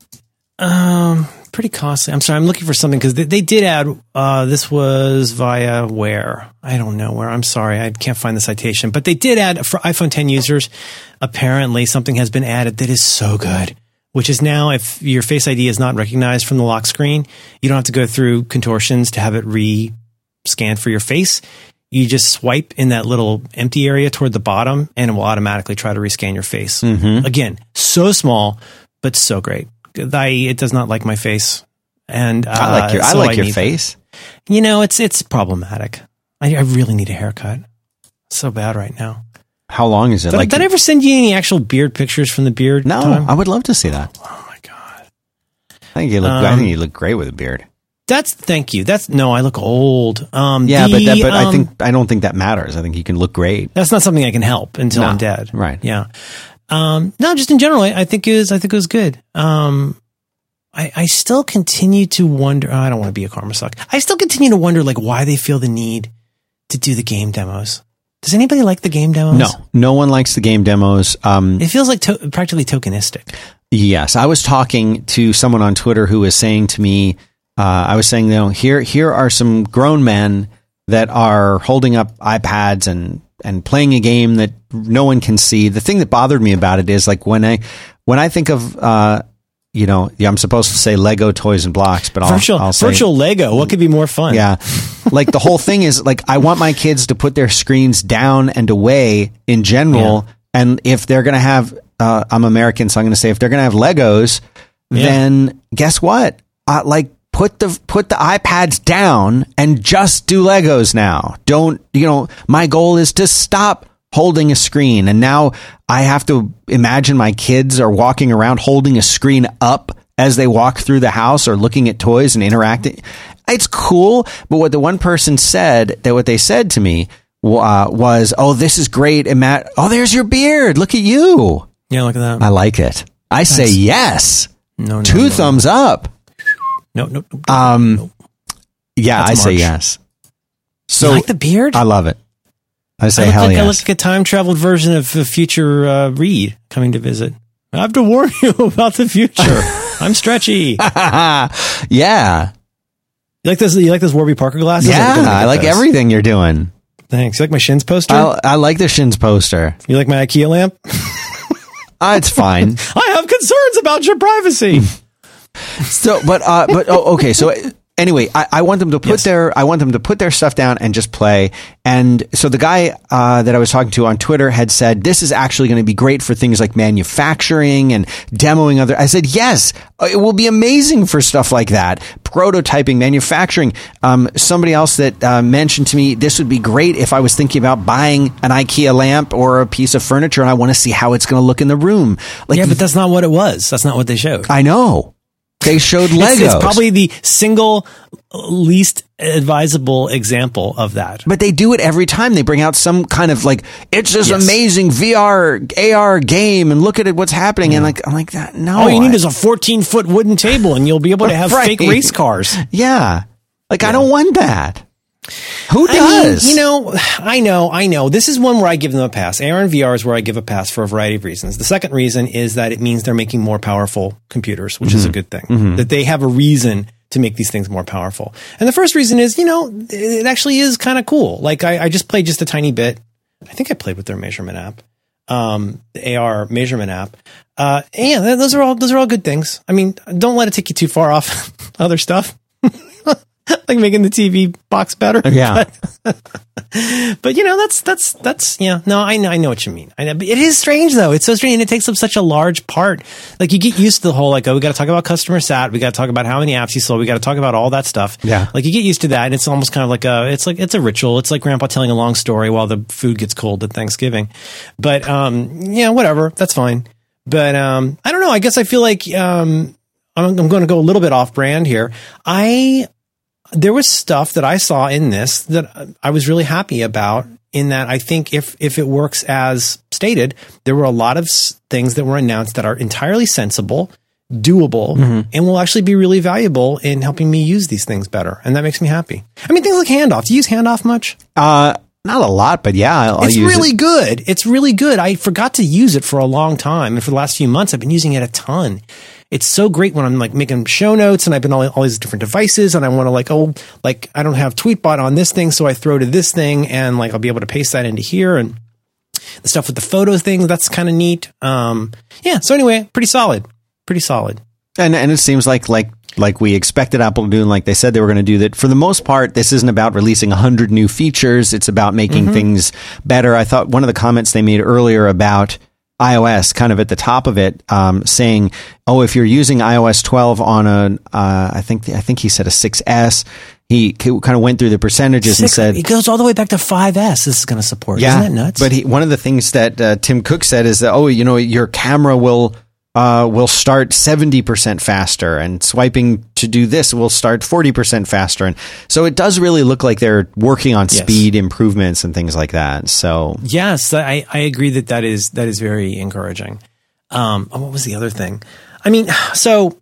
Um, pretty costly. I'm sorry. I'm looking for something because they, they did add. Uh, this was via where I don't know where. I'm sorry, I can't find the citation. But they did add for iPhone 10 users. Apparently, something has been added that is so good. Which is now, if your Face ID is not recognized from the lock screen, you don't have to go through contortions to have it re-scanned for your face. You just swipe in that little empty area toward the bottom, and it will automatically try to rescan your face. Again, so small, but so great. I, it does not like my face, and uh, I like your I so like your need- face. You know, it's it's problematic. I, I really need a haircut. So bad right now. How long is it? Did, like did I ever send you any actual beard pictures from the beard? No, time? I would love to see that. oh my god. I think you look. I Um, think you look great with a beard. That's thank you. That's no, I look old. Um, Yeah, but that, but I um, think I don't think that matters. I think you can look great. that's not something I can help until No, I'm dead. right. Yeah. Um, no, just in general, I, I think it was, I think it was good. Um, I, I still continue to wonder. I don't want to be a karma suck. I still continue to wonder, like, why they feel the need to do the game demos. Does anybody like the game demos? No, no one likes the game demos. Um, It feels like to- practically tokenistic. Yes, I was talking to someone on Twitter who was saying to me, uh, I was saying, you know, here here are some grown men that are holding up iPads and and playing a game that no one can see. The thing that bothered me about it is like when I when I think of uh, you know, yeah, I'm supposed to say Lego toys and blocks, but I'll, virtual I'll say, virtual Lego. What could be more fun? yeah, (laughs) like the whole thing is like I want my kids to put their screens down and away in general, and if they're gonna have, uh, I'm American, so I'm gonna say if they're gonna have Legos, Yeah. then guess what? Uh, like put the put the iPads down and just do Legos now. Don't you know? My goal is to stop holding a screen, and now I have to imagine my kids are walking around holding a screen up as they walk through the house or looking at toys and interacting. It's cool, but what the one person said that what they said to me uh, was, "Oh, this is great, and Matt. Oh, there's your beard. Look at you. Yeah, look at that. I like it. I say yes. no, no, Two no, thumbs up." No, no, no. no. Um, yeah, That's I say March. yes. You So like the beard? I love it. I say I hell like, I look like a time traveled version of a future uh, Reed coming to visit. I have to warn (laughs) you about the future. (laughs) I'm stretchy. (laughs) yeah, You like this? You like those Warby Parker glasses? yeah. I like those. everything you're doing. Thanks. You like my shins poster? I, I like the Shins poster. you like my IKEA lamp? Uh, it's fine. I have concerns about your privacy. So, but uh, but oh, okay. So (laughs) anyway, I, I want them to put Yes. their I want them to put their stuff down and just play. And so the guy uh, that I was talking to on Twitter had said this is actually going to be great for things like manufacturing and demoing other. I said yes, uh, it will be amazing for stuff like that, prototyping, manufacturing. Um, somebody else that uh, mentioned to me this would be great if I was thinking about buying an IKEA lamp or a piece of furniture and I want to see how it's going to look in the room. Like yeah, but that's not what it was. That's not what they showed. I know. They showed Legos. It's, it's probably the single uh, least advisable example of that. but they do it every time they bring out some kind of like it's this Yes. amazing VR AR game and look at it what's happening and like I'm like that no All you I- need is a 14 foot wooden table and you'll be able to have (laughs) Right. fake race cars. yeah like I don't want that who I mean, does you know, I know, I know. This is one where I give them a pass. AR and VR is where I give a pass for a variety of reasons. The second reason is that it means they're making more powerful computers, which is Mm-hmm. a good thing. That they have a reason to make these things more powerful. And the first reason is, you know, it actually is kind of cool. Like I, I just played just a tiny bit. I think I played with their measurement app, um, the AR measurement app. Uh, and yeah, those are all those are all good things. I mean, don't let it take you too far off (laughs) other stuff. (laughs) (laughs) like making the TV box better. yeah (laughs) (laughs) But you know, that's that's that's yeah. No, I know I know what you mean. I know, but it is strange though. It's so strange, and it takes up such a large part. Like you get used to the whole like, oh, we got to talk about customer sat. We got to talk about how many apps you sold. We got to talk about all that stuff. Yeah. Like you get used to that, and it's almost kind of like a it's like it's a ritual. It's like Grandpa telling a long story while the food gets cold at Thanksgiving. But um, yeah, whatever. That's fine. But um, I don't know. I guess I feel like um, I'm, I'm going to go a little bit off brand here. I there was stuff that I saw in this that I was really happy about. In that, I think if if it works as stated, there were a lot of things that were announced that are entirely sensible, doable, and will actually be really valuable in helping me use these things better. And that makes me happy. I mean, things like handoff. Do you use handoff much? uh not a lot but yeah I'll, I'll it's use really it. good. It's really good. I forgot to use it for a long time, and for the last few months, I've been using it a ton. It's so great when I'm like making show notes, and I've been on all these different devices, and I want to like, oh, like I don't have Tweetbot on this thing, so I throw to this thing, and like I'll be able to paste that into here, and the stuff with the photo thing that's kind of neat. Um, yeah. So anyway, pretty solid. Pretty solid. and and it seems like like like we expected Apple to do and like they said they were going to do that for the most part this isn't about releasing 100 new features it's about making Mm-hmm. things better I thought one of the comments they made earlier about iOS kind of at the top of it um, saying oh if you're using iOS 12 on a uh, I think I think he said a 6s he kind of went through the percentages and said it goes all the way back to 5S. This is going to support. Isn't that nuts? but he, one of the things that uh, Tim Cook said is that oh, you know, your camera will uh, will start seventy percent faster, and swiping to do this will start forty percent faster, and so it does really look like they're working on Yes. speed improvements and things like that. So Yes, I, I agree that that is that is very encouraging. Um, oh, what was the other thing? I mean, (sighs) so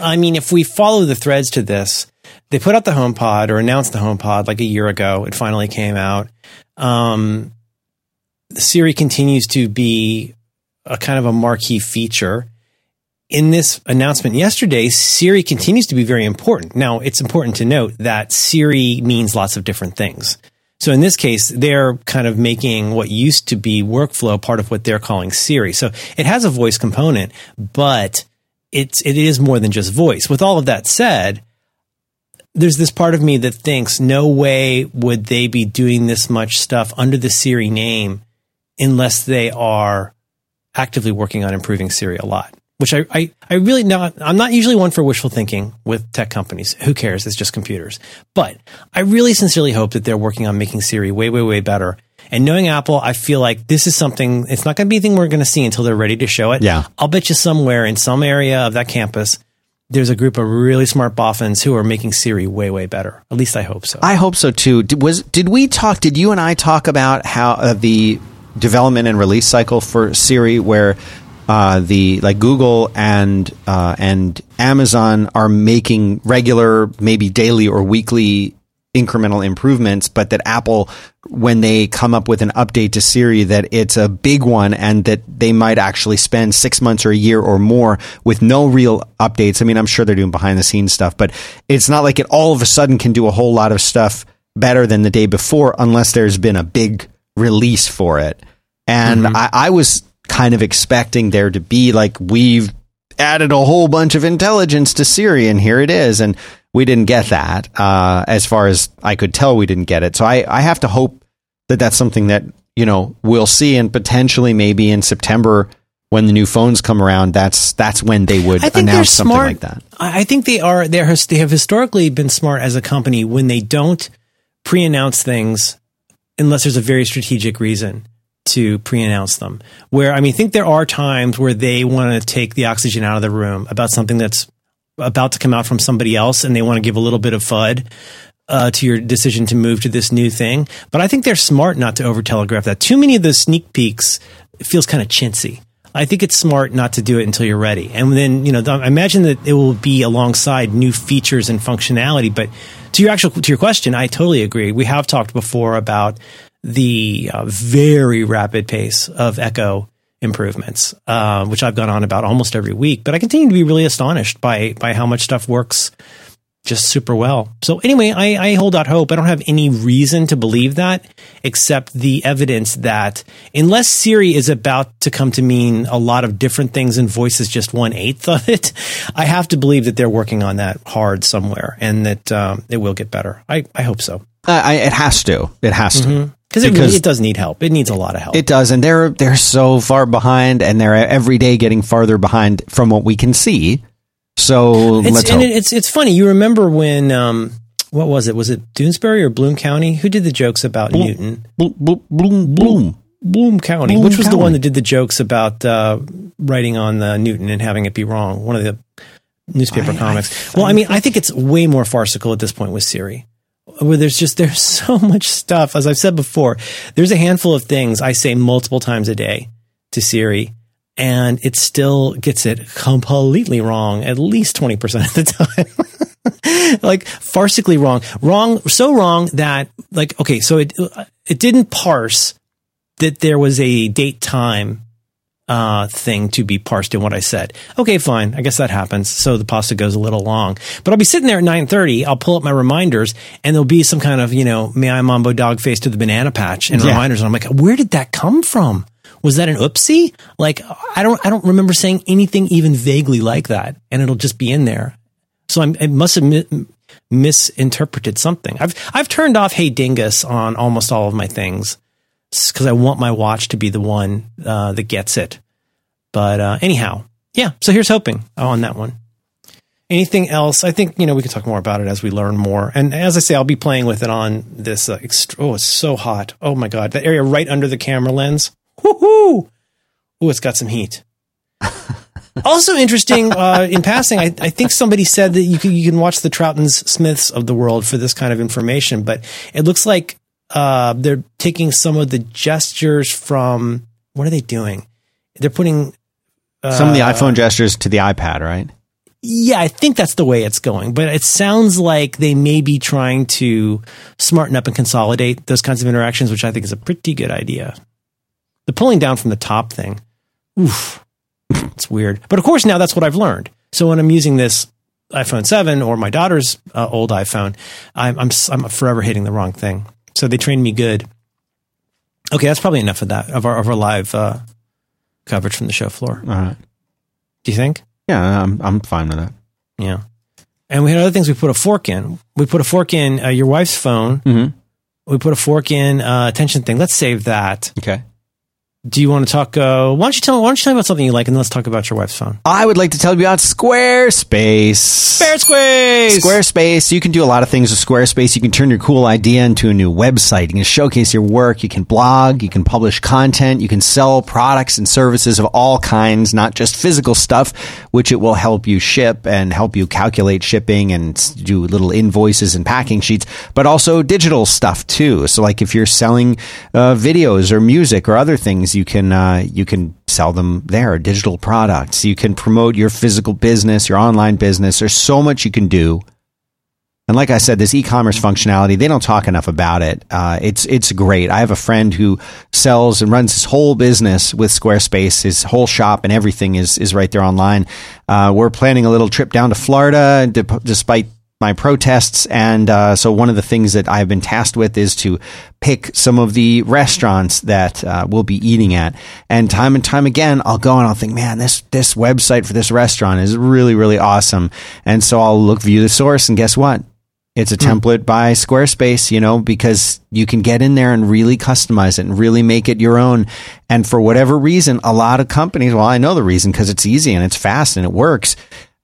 I mean, if we follow the threads to this, they put out the HomePod or announced the HomePod like a year ago. It finally came out. Um, Siri continues to be a kind of a marquee feature. In this announcement yesterday, Siri continues to be very important. Now, it's important to note that Siri means lots of different things. So in this case, they're kind of making what used to be workflow part of what they're calling Siri. So it has a voice component, but it's it is more than just voice. With all of that said, there's this part of me that thinks no way would they be doing this much stuff under the Siri name unless they are actively working on improving Siri a lot. Which I, I, I really not I'm not usually one for wishful thinking with tech companies. Who cares? It's just computers. But I really sincerely hope that they're working on making Siri way, way, way better. And knowing Apple, I feel like this is something it's not gonna be anything we're gonna see until they're ready to show it. Yeah. I'll bet you somewhere in some area of that campus there's a group of really smart boffins who are making Siri way, way better. At least I hope so. I hope so too. Did, was did we talk? Did you and I talk about how uh, the development and release cycle for Siri, where uh, the like Google and uh, and Amazon are making regular, maybe daily or weekly incremental improvements, but that Apple, when they come up with an update to Siri, that it's a big one and that they might actually spend six months or a year or more with no real updates. I mean, I'm sure they're doing behind the scenes stuff, but it's not like it all of a sudden can do a whole lot of stuff better than the day before unless there's been a big release for it. And mm-hmm. I, I was kind of expecting there to be like, we've added a whole bunch of intelligence to Siri and here it is. And we didn't get that. Uh, as far as I could tell, we didn't get it. So I, I have to hope that that's something that, you know, we'll see and potentially maybe in September when the new phones come around, that's that's when they would announce something smart. like that. I think they are they they have historically been smart as a company when they don't pre-announce things unless there's a very strategic reason to pre-announce them. Where I mean, I think there are times where they want to take the oxygen out of the room about something that's about to come out from somebody else and they want to give a little bit of FUD uh, to your decision to move to this new thing. But I think they're smart not to over telegraph that. Too many of those sneak peeks feels kind of chintzy. I think it's smart not to do it until you're ready. And then, you know, I imagine that it will be alongside new features and functionality. But to your actual, to your question, I totally agree. We have talked before about the uh, very rapid pace of Echo improvements, uh, which I've gone on about almost every week. But I continue to be really astonished by by how much stuff works just super well. So anyway, I, I, hold out hope. I don't have any reason to believe that, except the evidence that unless Siri is about to come to mean a lot of different things and voice is just one eighth of it, I have to believe that they're working on that hard somewhere and that um, it will get better. I, I hope so. Uh, I, it has to. It has to. Mm-hmm. Because it, really, it does need help. It needs a lot of help. It does, and they're they're so far behind, and they're every day getting farther behind from what we can see. So it's, let's and it's it's funny. You remember when um, what was it? Was it Doonesbury or Bloom County? Who did the jokes about Bloom, Newton? Bloom Bloom Bloom Bloom County. Bloom Which was County. the one that did the jokes about uh, writing on the Newton and having it be wrong? One of the newspaper I, comics. I, well, I, I mean, I think it's way more farcical at this point with Siri where there's just there's (laughs) so much stuff as i've said before there's a handful of things i say multiple times a day to siri and it still gets it completely wrong at least 20% of the time (laughs) like farcically wrong wrong so wrong that like okay so it it didn't parse that there was a date time uh, thing to be parsed in what I said. Okay, fine. I guess that happens. So the pasta goes a little long, but I'll be sitting there at 930. I'll pull up my reminders and there'll be some kind of, you know, may I mambo dog face to the banana patch and yeah. reminders. And I'm like, where did that come from? Was that an oopsie? Like, I don't, I don't remember saying anything even vaguely like that. And it'll just be in there. So I'm, I must have mi- misinterpreted something. I've, I've turned off Hey Dingus on almost all of my things because I want my watch to be the one uh, that gets it. But uh, anyhow, yeah. So here's hoping on that one. Anything else? I think you know we can talk more about it as we learn more. And as I say, I'll be playing with it on this. Uh, ext- oh, it's so hot! Oh my god, that area right under the camera lens. Woohoo! Oh, it's got some heat. (laughs) also interesting uh, in passing, I, I, think somebody said that you can, you can watch the Troughton Smiths of the world for this kind of information, but it looks like uh, they're taking some of the gestures from what are they doing? They're putting uh, some of the iPhone gestures to the iPad, right? Yeah, I think that's the way it's going. But it sounds like they may be trying to smarten up and consolidate those kinds of interactions, which I think is a pretty good idea. The pulling down from the top thing, oof, (laughs) it's weird. But of course, now that's what I've learned. So when I'm using this iPhone 7 or my daughter's uh, old iPhone, I'm, I'm, I'm forever hitting the wrong thing. So they trained me good. Okay, that's probably enough of that of our of our live uh, coverage from the show floor. All right. Do you think? Yeah, I'm I'm fine with that. Yeah. And we had other things we put a fork in. We put a fork in uh, your wife's phone. Mm-hmm. We put a fork in uh, attention thing. Let's save that. Okay. Do you want to talk? Uh, why don't you tell? Why don't you tell me about something you like, and then let's talk about your wife's phone. I would like to tell you about Squarespace. Squarespace. Squarespace. You can do a lot of things with Squarespace. You can turn your cool idea into a new website. You can showcase your work. You can blog. You can publish content. You can sell products and services of all kinds, not just physical stuff, which it will help you ship and help you calculate shipping and do little invoices and packing sheets, but also digital stuff too. So, like if you're selling uh, videos or music or other things, you can uh, you can sell them there. Digital products. You can promote your physical business, your online business. There's so much you can do. And like I said, this e-commerce functionality, they don't talk enough about it. Uh, it's it's great. I have a friend who sells and runs his whole business with Squarespace. His whole shop and everything is is right there online. Uh, we're planning a little trip down to Florida, despite my protests. And uh, so one of the things that I've been tasked with is to pick some of the restaurants that uh, we'll be eating at. And time and time again, I'll go and I'll think, man, this this website for this restaurant is really really awesome. And so I'll look view the source, and guess what? It's a template by Squarespace, you know, because you can get in there and really customize it and really make it your own. And for whatever reason, a lot of companies, well, I know the reason because it's easy and it's fast and it works.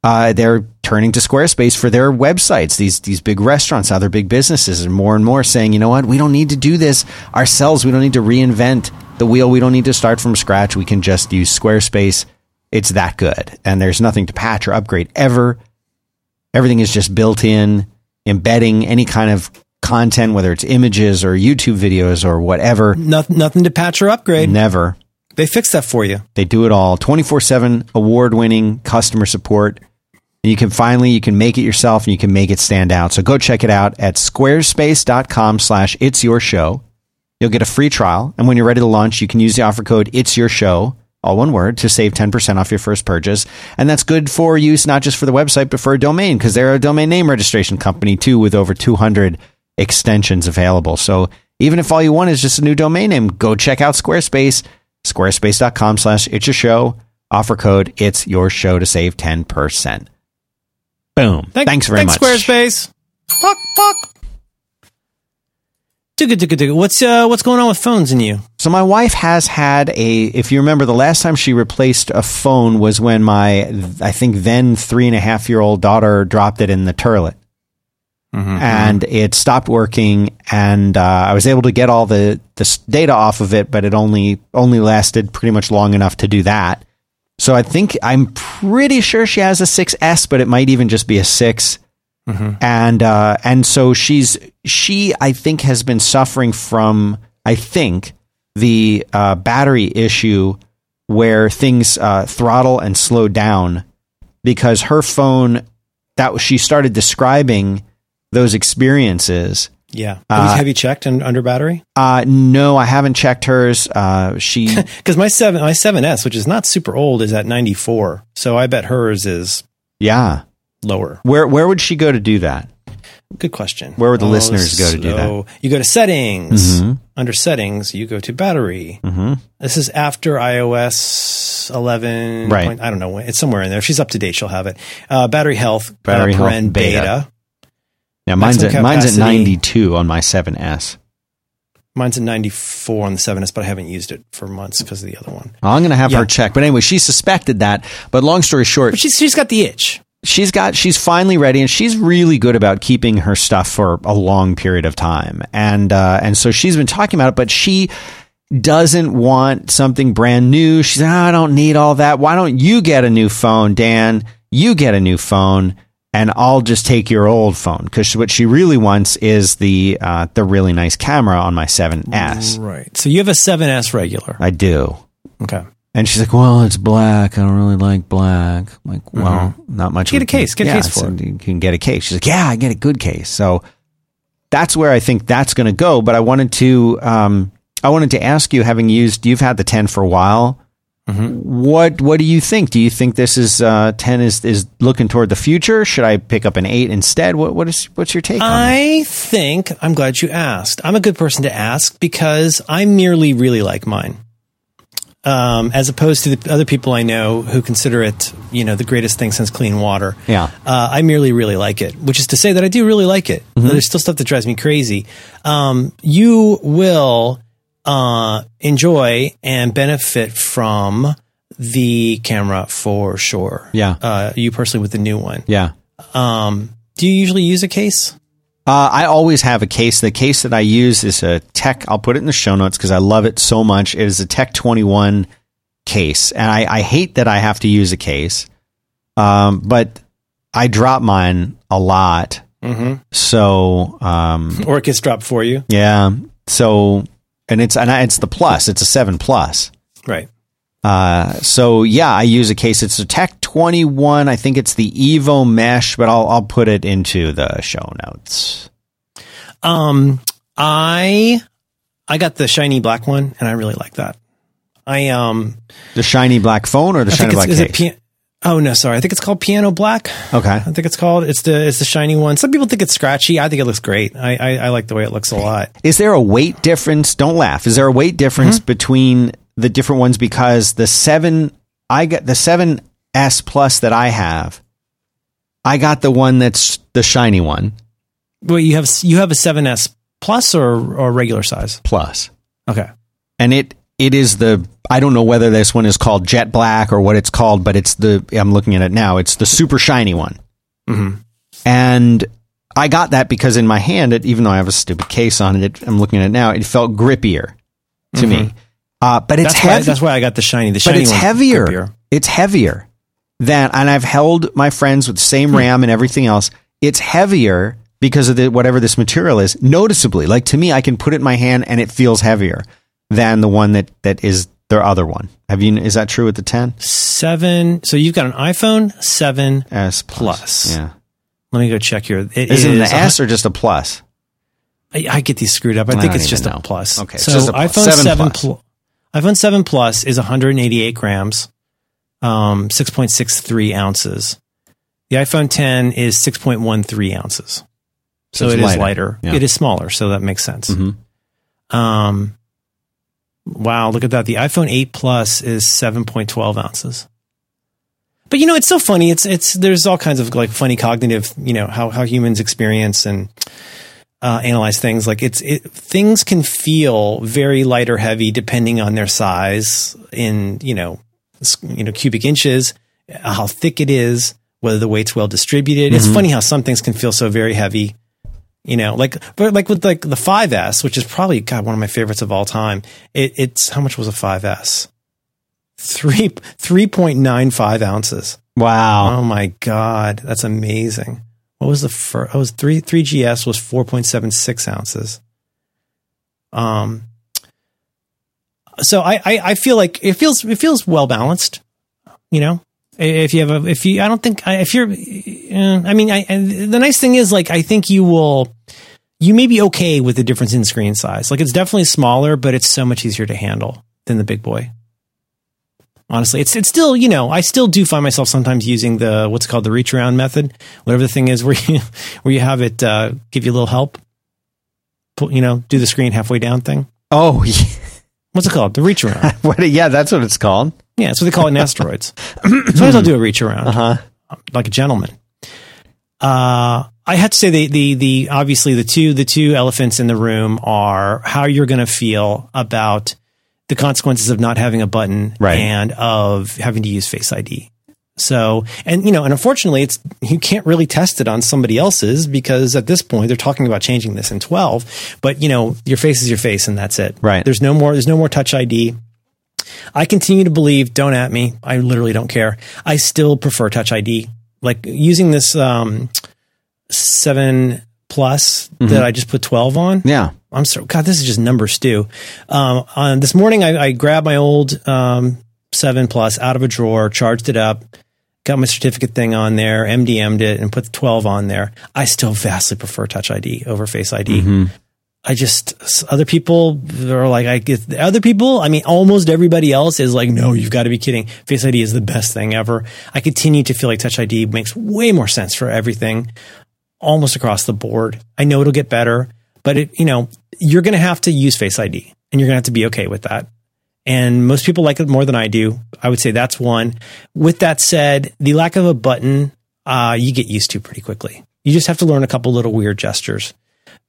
Uh, they're turning to Squarespace for their websites. These these big restaurants, other big businesses, are more and more saying, you know what, we don't need to do this ourselves. We don't need to reinvent the wheel. We don't need to start from scratch. We can just use Squarespace. It's that good, and there's nothing to patch or upgrade ever. Everything is just built in, embedding any kind of content, whether it's images or YouTube videos or whatever. Nothing, nothing to patch or upgrade. Never. They fix that for you. They do it all. 24/7 award-winning customer support. And you can finally you can make it yourself and you can make it stand out. So go check it out at squarespace.com slash it's your show. You'll get a free trial. And when you're ready to launch, you can use the offer code it's your show, all one word, to save 10% off your first purchase. And that's good for use, not just for the website, but for a domain, because they're a domain name registration company too, with over 200 extensions available. So even if all you want is just a new domain name, go check out Squarespace, squarespace.com slash it's your show. Offer code it's your show to save 10%. Boom. Thank- thanks very thanks, much. Squarespace. Fuck, fuck. Digga, digga, digga. What's uh, what's going on with phones and you? So my wife has had a. If you remember, the last time she replaced a phone was when my, I think then three and a half year old daughter dropped it in the toilet, and it stopped working. And uh, I was able to get all the the data off of it, but it only only lasted pretty much long enough to do that. So I think I'm pretty sure she has a 6S, but it might even just be a 6 and uh, and so she's she I think has been suffering from I think the uh, battery issue where things uh, throttle and slow down because her phone that she started describing those experiences. Yeah. Have, you, have you checked and under battery? Uh, no, I haven't checked hers. Uh, she (laughs) Because my seven, my 7S, which is not super old, is at 94. So I bet hers is yeah. lower. Where where would she go to do that? Good question. Where would the listeners go to do that? You go to settings. Under settings, you go to battery. Mm-hmm. This is after iOS 11. Right. point- I don't know. It's somewhere in there. If she's up to date, she'll have it. Uh, battery health. Battery uh, health paren beta. Yeah, mine's at mine's at 92 on my 7S. Mine's at 94 on the 7S, but I haven't used it for months because of the other one. I'm going to have Yeah. her check. But anyway, she suspected that. But long story short, But she's, she's got the itch. she's got she's finally ready and she's really good about keeping her stuff for a long period of time and uh, and so she's been talking about it but she doesn't want something brand new she's like "Oh, i don't need all that why don't you get a new phone dan you get a new phone and i'll just take your old phone because what she really wants is the uh, the really nice camera on my 7s Right. So you have a 7S regular. i do Okay. and she's like, "Well, it's black. I don't really like black." I'm like, "Well, not much." Get a case. Get a case for it. You can get a case. She's like, "Yeah, I get a good case." So that's where I think that's going to go. But I wanted to, um, I wanted to ask you, having used, you've had the 10 for a while. Mm-hmm. What What do you think? Do you think this is uh, 10 is is looking toward the future? Should I pick up an eight instead? What What is What's your take on? I think I'm glad you asked. I'm a good person to ask because I merely really like mine. um, as opposed to the other people I know who consider it, you know, the greatest thing since clean water. Yeah. Uh, I merely really like it, which is to say that I do really like it. There's still stuff that drives me crazy. Um, you will uh, enjoy and benefit from the camera for sure. Yeah. Uh, you personally with the new one. Yeah. Um, do you usually use a case? Uh, I always have a case. The case that I use is a Tech. I'll put it in the show notes because I love it so much. It is a Tech 21 case, and I, I hate that I have to use a case, um, but I drop mine a lot. Mm-hmm. So um, (laughs) Or it gets dropped for you? yeah, so and it's and it's the plus. It's a seven plus. Right. Uh, so yeah, I use a case. It's a Tech 21. I think it's the Evo Mesh, but I'll I'll put it into the show notes. Um, I I got the shiny black one, and I really like that. I um, The shiny black phone or the I shiny black case? pia- Oh no, sorry. I think it's called Piano Black. okay. I think it's called. It's the it's the shiny one. Some people think it's scratchy. I think it looks great. I I, I like the way it looks a lot. Is there a weight difference? Don't laugh. Is there a weight difference Mm-hmm. between the different ones? Because the seven, I got the seven S plus that I have. I got the one that's the shiny one Well, you have you have a 7S plus or or regular size. plus, Okay. and it it is the I don't know whether this one is called jet black or what it's called, but it's the I'm looking at it now. It's the super shiny one, Mhm. and I got that because in my hand, it, even though I have a stupid case on it, I'm looking at it now. It felt grippier to me, uh, but it's Mm-hmm. That's why that's why I got the shiny. The shiny but it's heavier. grippier. It's heavier than, and I've held my friends with the Hmm. same RAM and everything else. It's heavier because of the whatever this material is. Noticeably, like to me, I can put it in my hand and it feels heavier than the one that that is their other one. Have you? Is that true with the 10 Seven. So you've got an iPhone seven. S Plus. Yeah, Let me go check here. It is it an S or just a plus? I, I get these screwed up. I I think it's just even a plus. Okay, so just plus. iPhone Seven seven, plus. Pl- iPhone seven plus is 188 grams, um, 6.63 ounces. The iPhone 10 is 6.13 ounces. So, So it is lighter. lighter. Yeah. It is smaller, so that makes sense. Mhm. Um, wow, look at that. The iPhone 8 Plus is 7.12 ounces. But you know, it's so funny. It's it's there's all kinds of like funny cognitive, you know, how how humans experience and uh, analyze things. Like it's it things can feel very light or heavy depending on their size in you know you know cubic inches, how thick it is, whether the weight's well distributed. It's funny how some things can feel so very heavy. You know, like but like with like the 5S, which is probably God one of my favorites of all time. It, it's how much was a 5S? Three three point nine five ounces. Wow. Oh my god, that's amazing. What was the first? Oh, was three three GS was four point seven six ounces. Um. So I, I I feel like it feels it feels well balanced. You know, if you have a if you I don't think if you're uh, I mean I the nice thing is like I think you will you may be okay with the difference in screen size. Like it's definitely smaller, but it's so much easier to handle than the big boy honestly it's it's still you know i still do find myself sometimes using the what's called the reach around method whatever the thing is where you (laughs) where you have it uh, give you a little help Pull, you know do the screen halfway down thing Oh, (laughs) yeah. what's it called the reach around (laughs) what? Yeah, that's what it's called. Yeah that's what they call it in (laughs) asteroids (clears throat) sometimes i'll do a reach around Uh huh. like a gentleman uh I have to say the, the the obviously the two the two elephants in the room are how you're going to feel about the consequences of not having a button Right. and of having to use Face ID. So, and you know, and unfortunately, it's you can't really test it on somebody else's because at this point they're talking about changing this in 12. But you know, your face is your face, and that's it. Right. There's no more. There's no more Touch ID. I continue to believe. Don't at me. I literally don't care. I still prefer Touch ID. Like using this um, seven plus that I just put 12 on. Yeah. I'm so God. This is just number stew. Um, on this morning, I, I grabbed my old um, seven plus out of a drawer, charged it up, got my certificate thing on there, MDM'd it, and put the 12 on there. I still vastly prefer Touch ID over Face ID. I just other people are like I get other people. I mean, almost everybody else is like, no, you've got to be kidding. Face ID is the best thing ever. I continue to feel like Touch ID makes way more sense for everything, almost across the board. I know it'll get better, but it, you know, you're going to have to use Face ID, and you're going to have to be okay with that. and most people like it more than I do. I would say that's one. With that said, the lack of a button, uh, you get used to pretty quickly. You just have to learn a couple little weird gestures.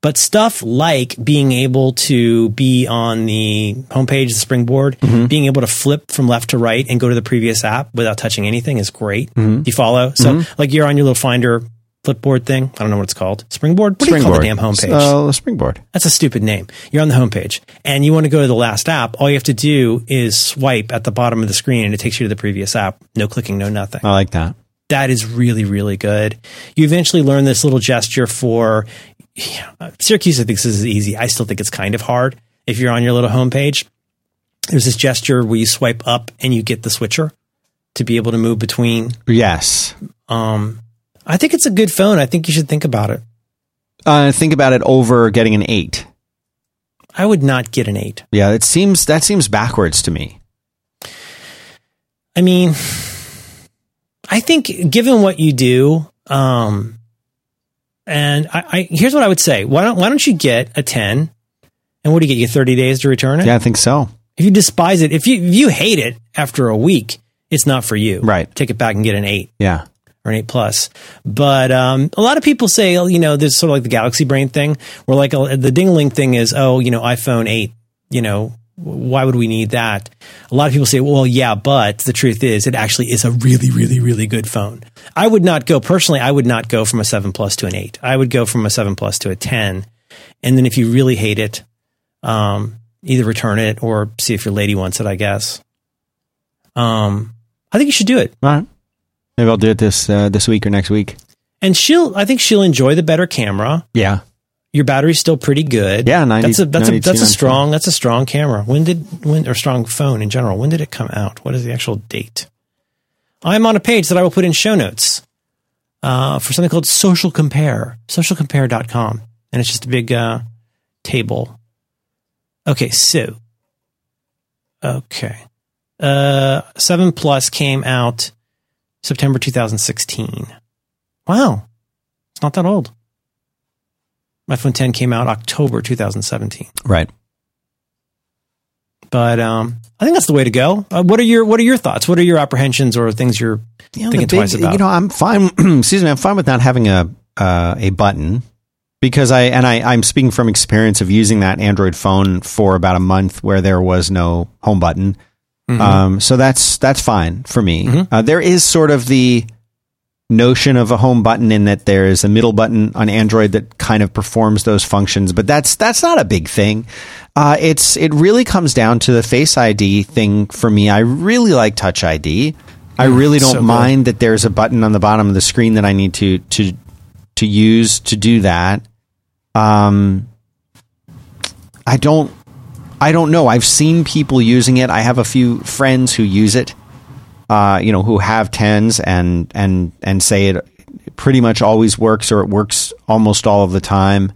But stuff like being able to be on the homepage, the springboard, mm-hmm. being able to flip from left to right and go to the previous app without touching anything is great. Mm-hmm. Do you follow? So, mm-hmm. like you're on your little Finder flipboard thing. I don't know what it's called. Springboard? What do you call the damn homepage? Uh, springboard. That's a stupid name. You're on the homepage and you want to go to the last app. All you have to do is swipe at the bottom of the screen and it takes you to the previous app. No clicking, no nothing. I like that. That is really, really good. You eventually learn this little gesture for yeah, Syracuse. I think this is easy. I still think it's kind of hard. If you're on your little homepage, there's this gesture where you swipe up and you get the switcher to be able to move between. Yes. Um, I think it's a good phone. I think you should think about it. Uh, think about it over getting an eight. I would not get an eight. Yeah, it seems that seems backwards to me. I mean, I think given what you do, um, and I, I here's what I would say: why don't why don't you get a ten? And what do you get? You thirty days to return it. Yeah, I think so. If you despise it, if you if you hate it after a week, it's not for you. Right. Take it back and get an eight Yeah. or an eight plus. But um, a lot of people say, you know, there's sort of like the Galaxy Brain thing, where like uh, the dingling thing is, oh, you know, iPhone eight, you know, why would we need that? A lot of people say, well, yeah, but the truth is, it actually is a really, really, really good phone. I would not go personally. I would not go from a seven plus to an eight. I would go from a seven plus to a ten, and then if you really hate it, um, either return it or see if your lady wants it. I guess. Um, I think you should do it. All right. Maybe I'll do it this uh, this week or next week. And she'll, I think she'll enjoy the better camera. Yeah. Your battery's still pretty good. Yeah, 90 that's a that's a 92, that's a strong that's a strong camera. When did when or strong phone in general? When did it come out? What is the actual date? I'm on a page that I will put in show notes uh, for something called Social Compare, socialcompare.com, and it's just a big uh, table. Okay, so okay, uh, seven plus came out September 2016. Wow, it's not that old. iPhone 10 came out October 2017. Right. But um, I think that's the way to go. Uh, what are your What are your thoughts? What are your apprehensions or things you're You know, thinking big- twice about? You know, I'm fine. (clears throat) excuse me. I'm fine with not having a uh, a button because I and I I'm speaking from experience of using that Android phone for about a month where there was no home button. Mm-hmm. Um, so that's that's fine for me. Uh, there is sort of the notion of a home button in that there is a middle button on Android that kind of performs those functions, but that's that's not a big thing. Uh, it's it really comes down to the Face ID thing for me. I really like Touch ID. I really don't so mind that there's a button on the bottom of the screen that I need to to to use to do that. Um, I don't I don't know. I've seen people using it. I have a few friends who use it. Uh, you know, who have tens and and and say it pretty much always works or it works almost all of the time.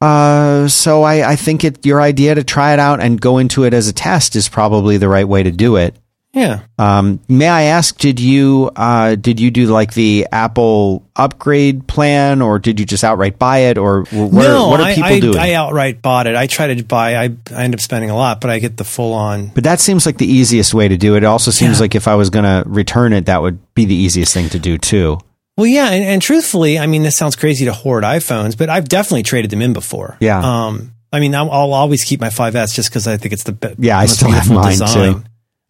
Uh, so I, I think it your idea to try it out and go into it as a test is probably the right way to do it. Yeah. Um, may I ask, did you uh, did you do like the Apple upgrade plan, or did you just outright buy it, or no, what are I, people I, doing? I outright bought it. I try to buy. I I end up spending a lot, but I get the full on. but that seems like the easiest way to do it. It also seems Yeah. like if I was going to return it, that would be the easiest thing to do too. Well, yeah, and, and truthfully, I mean, this sounds crazy to hoard iPhones, but I've definitely traded them in before. Yeah. Um, I mean, I'll, I'll always keep my 5S just because I think it's the best. Yeah, I still have mine, too.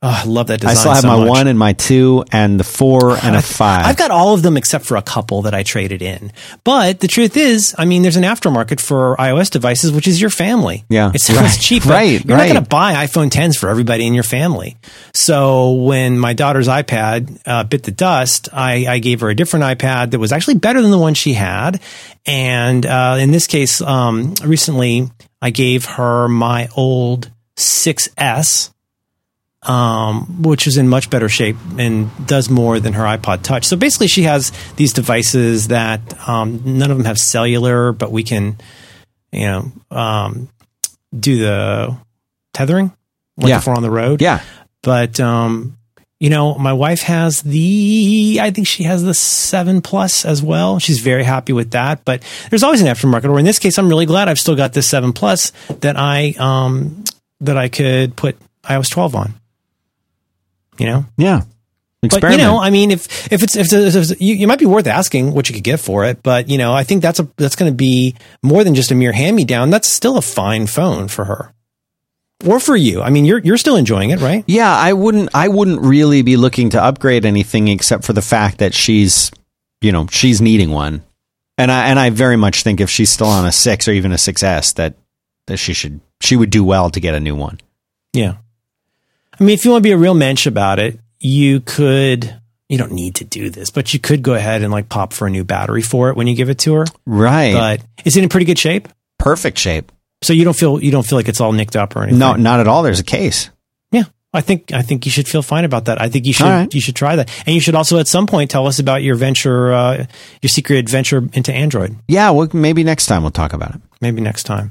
Oh, I love that design. I still have so my much. one and my two and the four and a five. I've got all of them except for a couple that I traded in. But the truth is, I mean, there's an aftermarket for iOS devices, which is your family. Yeah. It's Right. cheap. Right, You're right. not going to buy iPhone 10s for everybody in your family. So when my daughter's iPad uh, bit the dust, I, I gave her a different iPad that was actually better than the one she had. And uh, in this case, um, recently, I gave her my old 6S um, which is in much better shape and does more than her iPod Touch. So basically, she has these devices that um, none of them have cellular, but we can, you know, um, do the tethering like Yeah. if we're on the road. yeah, But um, you know, my wife has the I think she has the seven plus as well. She's very happy with that. But there's always an aftermarket. Or in this case, I'm really glad I've still got this seven plus that I um that I could put iOS 12 on. You know, Yeah. but you know, I mean, if if it's if, it's, if it's, you, you might be worth asking what you could get for it, but you know, I think that's a that's going to be more than just a mere hand me down. That's still a fine phone for her, or for you. I mean, you're you're still enjoying it, right? Yeah, I wouldn't. I wouldn't really be looking to upgrade anything except for the fact that she's, you know, she's needing one, and I and I very much think if she's still on a six or even a 6S, that that she should she would do well to get a new one. Yeah. I mean, if you want to be a real mensch about it, you could. You don't need to do this, but you could go ahead and like pop for a new battery for it when you give it to her. Right. But is it in pretty good shape? Perfect shape. So you don't feel you don't feel like it's all nicked up or anything. No, not at all. There's a case. Yeah, I think I think you should feel fine about that. I think you should right. you should try that, and you should also at some point tell us about your venture, uh, your secret adventure into Android. Yeah. Well, maybe next time we'll talk about it. Maybe next time.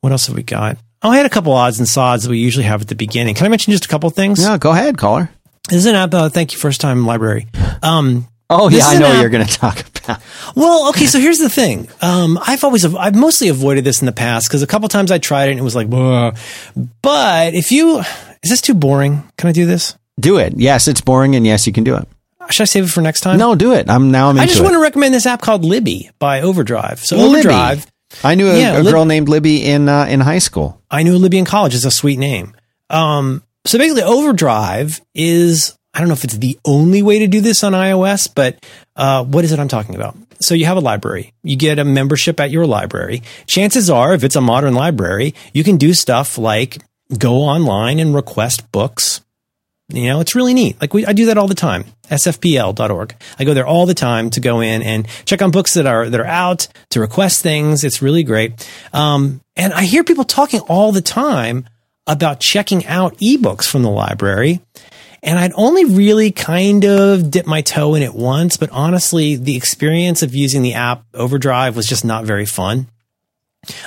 What else have we got? Oh, I had a couple odds and sods that we usually have at the beginning. Can I mention just a couple things? No, go ahead, caller. This is an app. Uh, thank you, first time library. Um, Oh yeah, I know app- you're going to talk about. Well, okay, so here's the thing. Um, I've always, I've mostly avoided this in the past because a couple times I tried it and it was like, "Ugh." but if you, is this too boring? Can I do this? Do it. Yes, it's boring, and yes, you can do it. Should I save it for next time? No, do it. I'm now. I'm I just it. want to recommend this app called Libby by Overdrive. So Libby. Overdrive, I knew a, Yeah, a Lib- girl named Libby in uh, in high school. I knew Libby in college is a sweet name. Um, so basically, Overdrive is I don't know if it's the only way to do this on iOS, but uh, what is it I'm talking about? So you have a library, you get a membership at your library. Chances are, if it's a modern library, you can do stuff like go online and request books. You know, it's really neat. Like we, I do that all the time. SFPL.org. I go there all the time to go in and check on books that are that are out to request things. It's really great. Um, and I hear people talking all the time about checking out ebooks from the library. And I'd only really kind of dipped my toe in it once, but honestly, the experience of using the app Overdrive was just not very fun.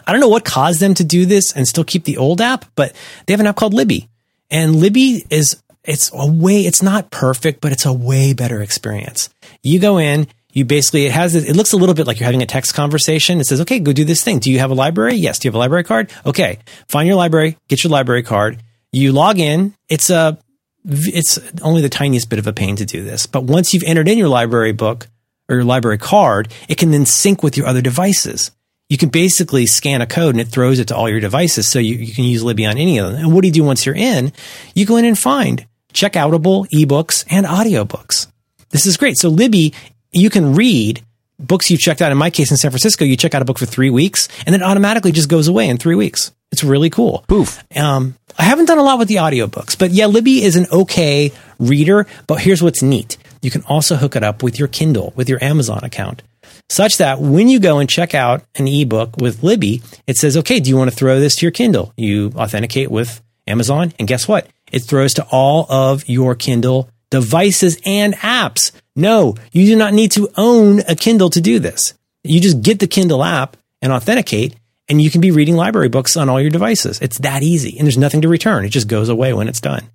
I don't know what caused them to do this and still keep the old app, but they have an app called Libby. And Libby is it's a way it's not perfect, but it's a way better experience. You go in, you basically it has this, it looks a little bit like you're having a text conversation. It says, "Okay, go do this thing. Do you have a library? Yes. Do you have a library card? Okay. Find your library, get your library card. You log in. It's a it's only the tiniest bit of a pain to do this, but once you've entered in your library book or your library card, it can then sync with your other devices you can basically scan a code and it throws it to all your devices. So you, you can use Libby on any of them. And what do you do once you're in? You go in and find checkoutable ebooks and audiobooks. This is great. So Libby, you can read books you've checked out. In my case, in San Francisco, you check out a book for three weeks and it automatically just goes away in three weeks. It's really cool. Poof. Um, I haven't done a lot with the audiobooks, but yeah, Libby is an okay reader. But here's what's neat. You can also hook it up with your Kindle, with your Amazon account, such that when you go and check out an ebook with Libby, it says, okay, do you want to throw this to your Kindle? You authenticate with Amazon, and guess what? It throws to all of your Kindle devices and apps. No, you do not need to own a Kindle to do this. You just get the Kindle app and authenticate, and you can be reading library books on all your devices. It's that easy, and there's nothing to return. It just goes away when it's done.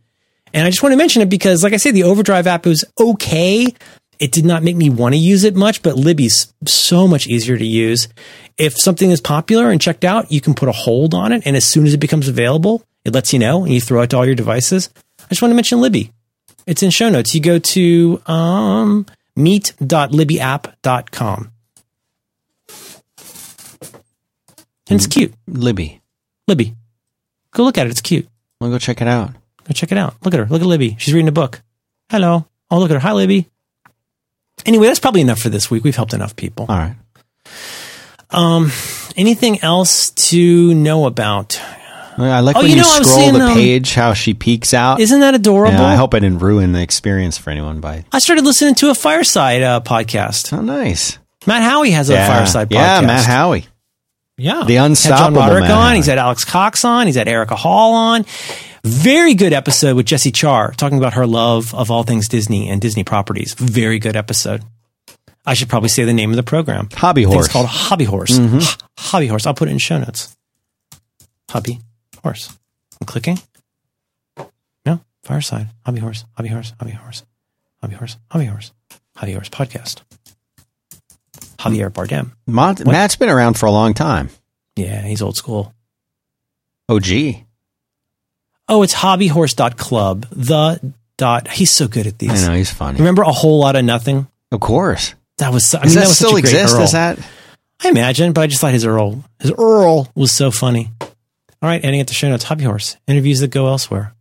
And I just want to mention it because, like I say, the Overdrive app was okay. It did not make me want to use it much, but Libby's so much easier to use. If something is popular and checked out, you can put a hold on it, and as soon as it becomes available, it lets you know, and you throw it to all your devices. I just want to mention Libby. It's in show notes. You go to um, meet.libbyapp.com. And it's cute. Libby. Libby. Go look at it. It's cute. We'll go check it out. Go check it out. Look at her. Look at Libby. She's reading a book. Hello. Oh, look at her. Hi, Libby. Anyway, that's probably enough for this week. We've helped enough people. All right. Um, anything else to know about? I like Oh, when you you, know, was scroll seeing, the um, page, how she peeks out. Isn't that adorable? yeah, I hope I didn't ruin the experience for anyone by. I started listening to a Fireside uh, podcast. Oh, nice. Matt Haughey has a. Fireside podcast. Yeah, Matt Haughey. Yeah. The Had John unstoppable Roderick Matt on. Haughey. He's had Alex Cox on. He's had Erica Hall on. Very good episode with Jessie Char talking about her love of all things Disney and Disney properties. Very good episode. I should probably say the name of the program. Hobby horse. It's called Hobby Horse. H- Hobby Horse. I'll put it in show notes. Hobby Horse. I'm clicking. No, Fireside. Hobby Horse. Hobby Horse. Hobby Horse. Hobby Horse. Hobby Horse. Hobby Horse podcast. Javier Bardem. Mont- Matt's been around for a long time. Yeah, he's old school. Oh, gee. Oh, it's hobbyhorse.club. The dot. He's so good at these. I know he's funny. Remember a whole lot of nothing? Of course. That was. I Does mean, that, that was still such a great exist? Earl. Is that? I imagine, but I just thought his Earl, his Earl was so funny. All right, ending at the show notes. Hobby Horse interviews that go elsewhere.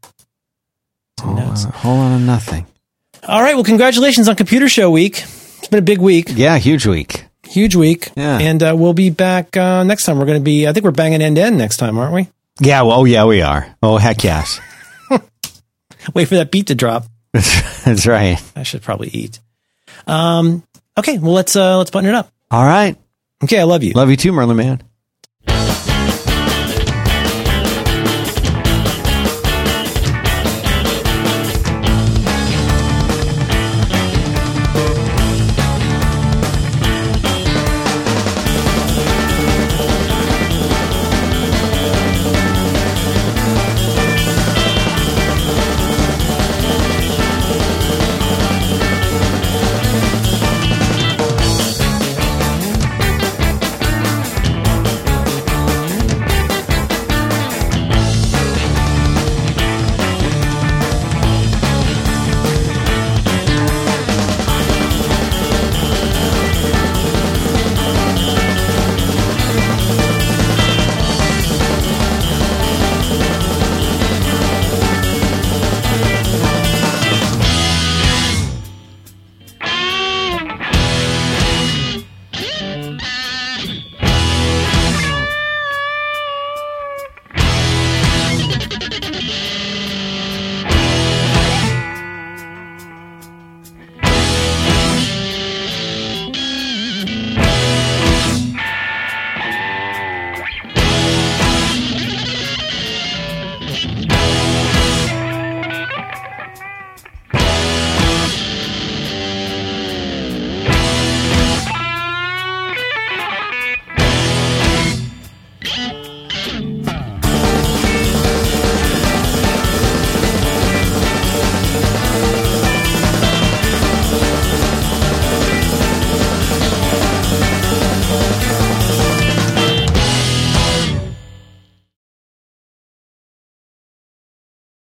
Oh, uh, whole lot nothing. All right, well, congratulations on Computer Show Week. It's been a big week, Yeah, huge week. huge week, Yeah. and uh, we'll be back uh, next time. We're going to be, I think we're banging end to end next time, aren't we? Yeah. Well, oh yeah, we are. Oh heck yes. (laughs) (laughs) Wait for that beat to drop. That's right. I should probably eat. Um, okay, well let's uh, let's button it up. All right. Okay, I love you. Love you too, Merlin Mann.